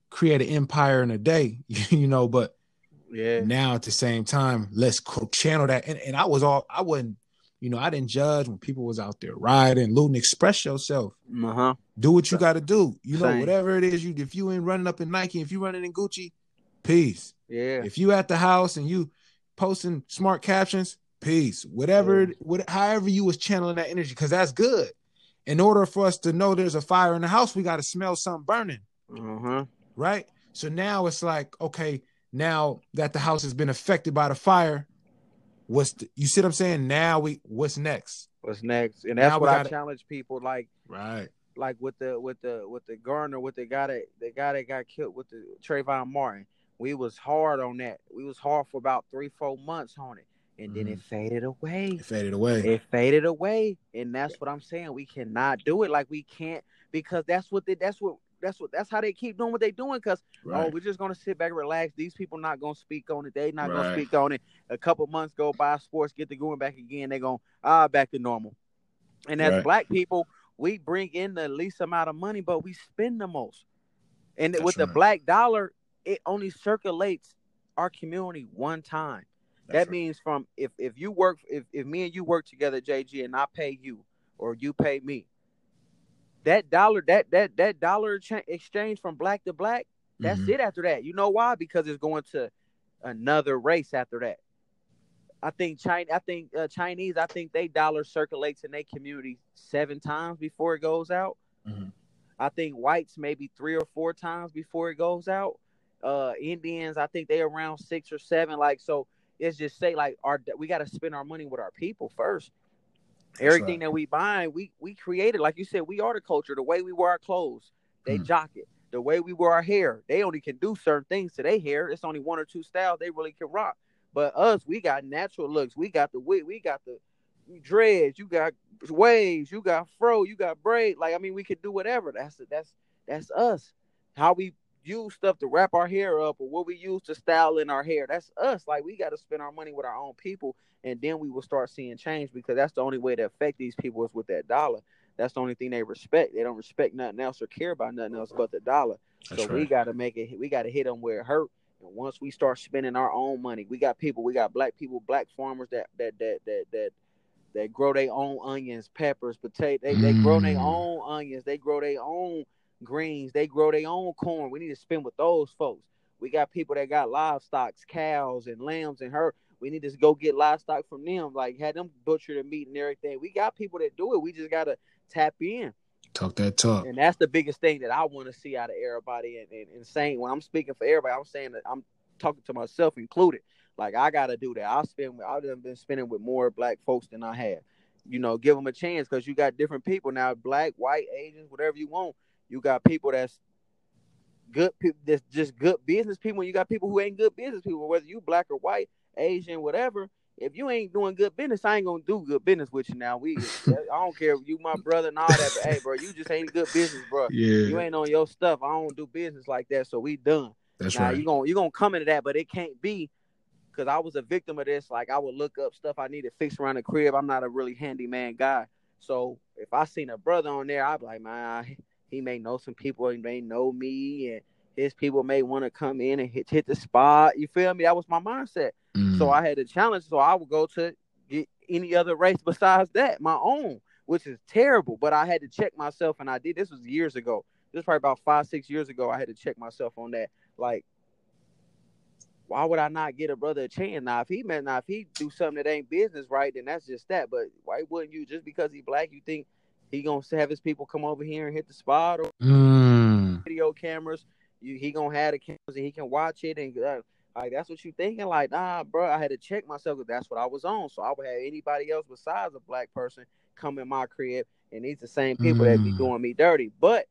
Speaker 1: create an empire in a day you know but
Speaker 2: Yeah.
Speaker 1: Now at the same time, let's channel that. And, and I was all I wasn't, you know, I didn't judge when people was out there riding, looting. Express yourself.
Speaker 2: Uh huh.
Speaker 1: Do what you got to do. You know,
Speaker 2: Same.
Speaker 1: whatever it is. You if you ain't running up in Nike, if you running in Gucci, peace.
Speaker 2: Yeah.
Speaker 1: If you at the house and you posting smart captions, peace. Whatever,
Speaker 2: Yeah.
Speaker 1: what, however you was channeling that energy, because that's good. In order for us to know there's a fire in the house, we got to smell something burning,
Speaker 2: Uh huh.
Speaker 1: right? So now it's like, okay, now that the house has been affected by the fire, what's the, you see what I'm saying? Now we, what's next?
Speaker 2: What's next? And that's
Speaker 1: Now
Speaker 2: what I challenge people like
Speaker 1: Right.
Speaker 2: like with the with the with the Garner with the guy that the guy that got killed with the Trayvon Martin. We was hard on that. We was hard for about three four months on it, and then it mm-hmm. faded away.
Speaker 1: It faded away.
Speaker 2: It faded away, and that's what I'm saying. We cannot do it like we can't because that's what they, that's what that's what that's how they keep doing what they're doing. Because oh, we're just gonna sit back and relax. These people not gonna speak on it. They not gonna speak on it. A couple months go by, sports get to going back again. They gonna ah back to normal. And as
Speaker 1: Right.
Speaker 2: black people, we bring in the least amount of money, but we spend the most. And
Speaker 1: That's
Speaker 2: with the black dollar, it only circulates our community one time.
Speaker 1: That's
Speaker 2: that
Speaker 1: right.
Speaker 2: means from if if you work if if me and you work together, JG, and I pay you or you pay me, that dollar that that that dollar cha- exchange from black to black, that's
Speaker 1: Mhm.
Speaker 2: it. After that, you know why? Because it's going to another race after that. I think China. I think uh, Chinese. I think they dollar circulates in their community seven times before it goes out.
Speaker 1: Mhm.
Speaker 2: I think whites maybe three or four times before it goes out. Uh, Indians, I think they around six or seven. Like so, it's just say like our we got to spend our money with our people first. Everything
Speaker 1: right.
Speaker 2: that we buy, we we created. Like you said, we are the culture. The way we wear our clothes, they
Speaker 1: Hmm.
Speaker 2: jock it. The way we wear our hair, they only can do certain things to their hair. It's only one or two styles they really can rock. But us, we got natural looks. We got the wig. We got the dreads. You got waves. You got fro. You got braid. Like I mean, we could do whatever. That's that's that's us. How we use stuff to wrap our hair up, or what we use to style in our hair. That's us. Like we got to spend our money with our own people, and then we will start seeing change because that's the only way to affect these people is with that dollar. That's the only thing they respect. They don't respect nothing else or care about nothing else but the dollar.
Speaker 1: That's
Speaker 2: so we got to make it. We got to hit them where it hurt. And once we start spending our own money, we got people. We got black people, black farmers that that that that that that grow their own onions, peppers, potatoes. They, they grow their
Speaker 1: Mm.
Speaker 2: own onions. They grow their own greens. They grow their own corn. We need to spend with those folks. We got people that got livestock, cows and lambs and her. We need to go get livestock from them. Like had them butcher the meat and everything. We got people that do it. We just gotta tap in.
Speaker 1: Talk that talk.
Speaker 2: And that's the biggest thing that I want to see out of everybody. And, and, and saying when I'm speaking for everybody, I'm saying that I'm talking to myself included. Like I gotta do that. I spend I've been spending with more black folks than I have. You know, give them a chance because you got different people now, black, white, Asians, whatever you want. You got people that's good people that's just good business people. You got people who ain't good business people, whether you black or white, Asian, whatever. If you ain't doing good business, I ain't gonna do good business with you now. We I don't care if you my brother and all that, but hey bro, you just ain't good business, bro.
Speaker 1: Yeah,
Speaker 2: You ain't on your stuff. I don't do business like that, so we done.
Speaker 1: that's
Speaker 2: now
Speaker 1: right.
Speaker 2: you gonna you gonna come into that, but it can't be because I was a victim of this. Like I would look up stuff I need to fix around the crib. I'm not a really handyman guy, so if I seen a brother on there, I'd be like, man, he may know some people. He may know me, and his people may want to come in and hit hit the spot. You feel me? That was my mindset.
Speaker 1: Mm.
Speaker 2: So I had a challenge. So I would go to get any other race besides that, my own, which is terrible. But I had to check myself, and I did. This was years ago. This was probably about five, six years ago. I had to check myself on that. Like, why would I not get a brother a chance? Now, if he meant now, if he do something that ain't business right, then that's just that. But why wouldn't you just because he black, you think he gonna have his people come over here and hit the spot or
Speaker 1: Mm.
Speaker 2: video cameras. You, he gonna have the cameras and he can watch it and uh, like that's what you thinking. Like nah, bro, I had to check myself because that's what I was on. So I would have anybody else besides a black person come in my crib, and these the same people that be
Speaker 1: Mm.
Speaker 2: doing me dirty. But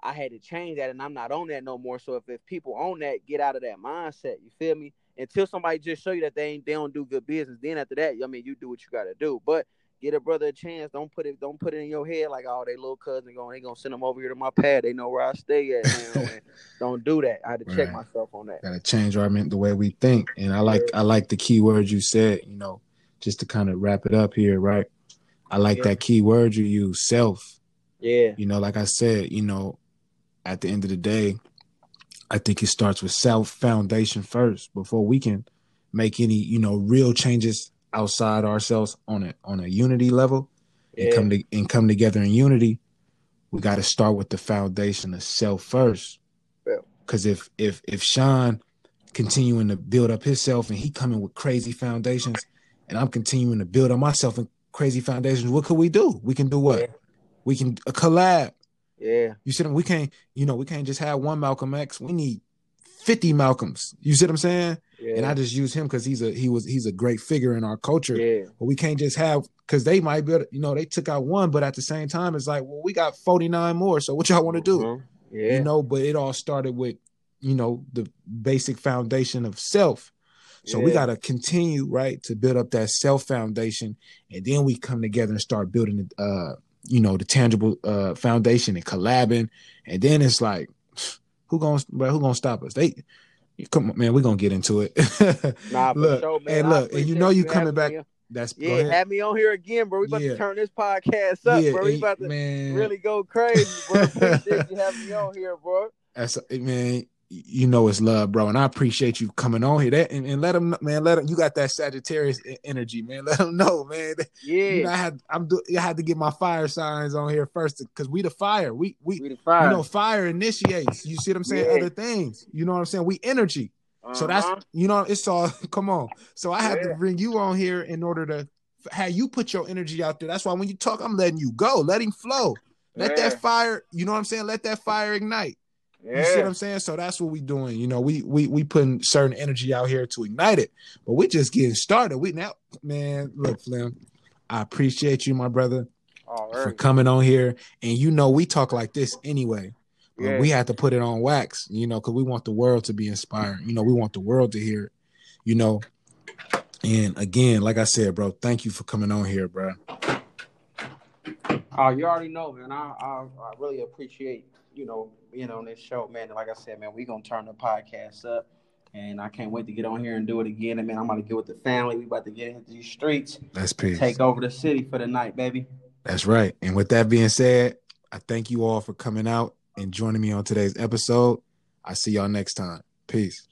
Speaker 2: I had to change that, and I'm not on that no more. So if, if people own that, get out of that mindset. You feel me? Until somebody just show you that they ain't they don't do good business, then after that, I mean, you do what you got to do. But get a brother a chance. Don't put it don't put it in your head like oh they little cousin going they gonna send them over here to my pad. They know where I stay at. Don't do that. I had to check myself on that.
Speaker 1: Gotta change our the way we think. And I like I like the key words you said, you know, just to kind of wrap it up here, right? I like
Speaker 2: Yeah.
Speaker 1: that key word you use, self.
Speaker 2: Yeah.
Speaker 1: You know, like I said, you know, at the end of the day, I think it starts with self foundation first before we can make any, you know, real changes outside ourselves on a on a unity level and
Speaker 2: Yeah.
Speaker 1: come to and come together in unity. We got to start with the foundation of self first.
Speaker 2: Yeah.
Speaker 1: Cause if if if Shawn continuing to build up himself and he coming with crazy foundations and I'm continuing to build up myself and crazy foundations, what could we do? We can do what?
Speaker 2: Yeah.
Speaker 1: We can a collab.
Speaker 2: Yeah.
Speaker 1: You said we can't, you know, we can't just have one Malcolm X. We need 50 Malcolms. You see what I'm saying?
Speaker 2: Yeah.
Speaker 1: And I just use him because he's a he was he's a great figure in our culture.
Speaker 2: yeah.
Speaker 1: But we can't just have because they might be able to- you know, they took out one, but at the same time, it's like, well, we got 49 more. So what y'all want to do?
Speaker 2: Mhm. Yeah.
Speaker 1: You know, but it all started with, you know, the basic foundation of self. So we gotta continue, right, to build up that self foundation, and then we come together and start building the uh, you know, the tangible uh foundation and collabing, and then it's like, who gonna bro, who gonna stop us? They come on, man, we're gonna get into it.
Speaker 2: Nah,
Speaker 1: look,
Speaker 2: sure, man.
Speaker 1: and look, and you know you coming back. That's
Speaker 2: Yeah, have me on here again, bro. We about
Speaker 1: Yeah.
Speaker 2: to turn this podcast up,
Speaker 1: yeah,
Speaker 2: bro. We about to
Speaker 1: man,
Speaker 2: really go crazy, bro. Appreciate you having me on here, bro.
Speaker 1: That's man, you know it's love, bro, and I appreciate you coming on here. That and, and let them, man, let them. You got that Sagittarius energy, man. Let them know, man.
Speaker 2: Yeah.
Speaker 1: You know, I had I'm do, I had to get my fire signs on here first because we the fire. We we
Speaker 2: we the fire.
Speaker 1: you know fire initiates. You see what I'm saying?
Speaker 2: Yeah.
Speaker 1: Other things. You know what I'm saying? We energy. So that's
Speaker 2: Uh-huh.
Speaker 1: you know it's all. Come on. So I had to bring you on here in order to have you put your energy out there. That's why when you talk, I'm letting you go. Let him flow. Let
Speaker 2: Yeah.
Speaker 1: that fire. You know what I'm saying? Let that fire ignite.
Speaker 2: Yeah.
Speaker 1: You see what I'm saying? So that's what we doing. You know, we we we putting certain energy out here to ignite it, but we just getting started. We now, man, look, Flim, I appreciate you, my brother,
Speaker 2: All
Speaker 1: for coming on here. And you know, we talk like this anyway. But
Speaker 2: Yeah.
Speaker 1: we had to put it on wax, you know, because we want the world to be inspired. You know, we want the world to hear it. You know, and again, like I said, bro, thank you for coming on here, bro.
Speaker 2: Oh, you already know, man. I, I I really appreciate you know being on this show, man. And like I said, man, we gonna turn the podcast up, and I can't wait to get on here and do it again. And man, I'm about to get with the family. We about to get into these streets,
Speaker 1: That's peace.
Speaker 2: take over the city for the night, baby.
Speaker 1: That's right. And with that being said, I thank you all for coming out and joining me on today's episode. I see y'all next time. Peace.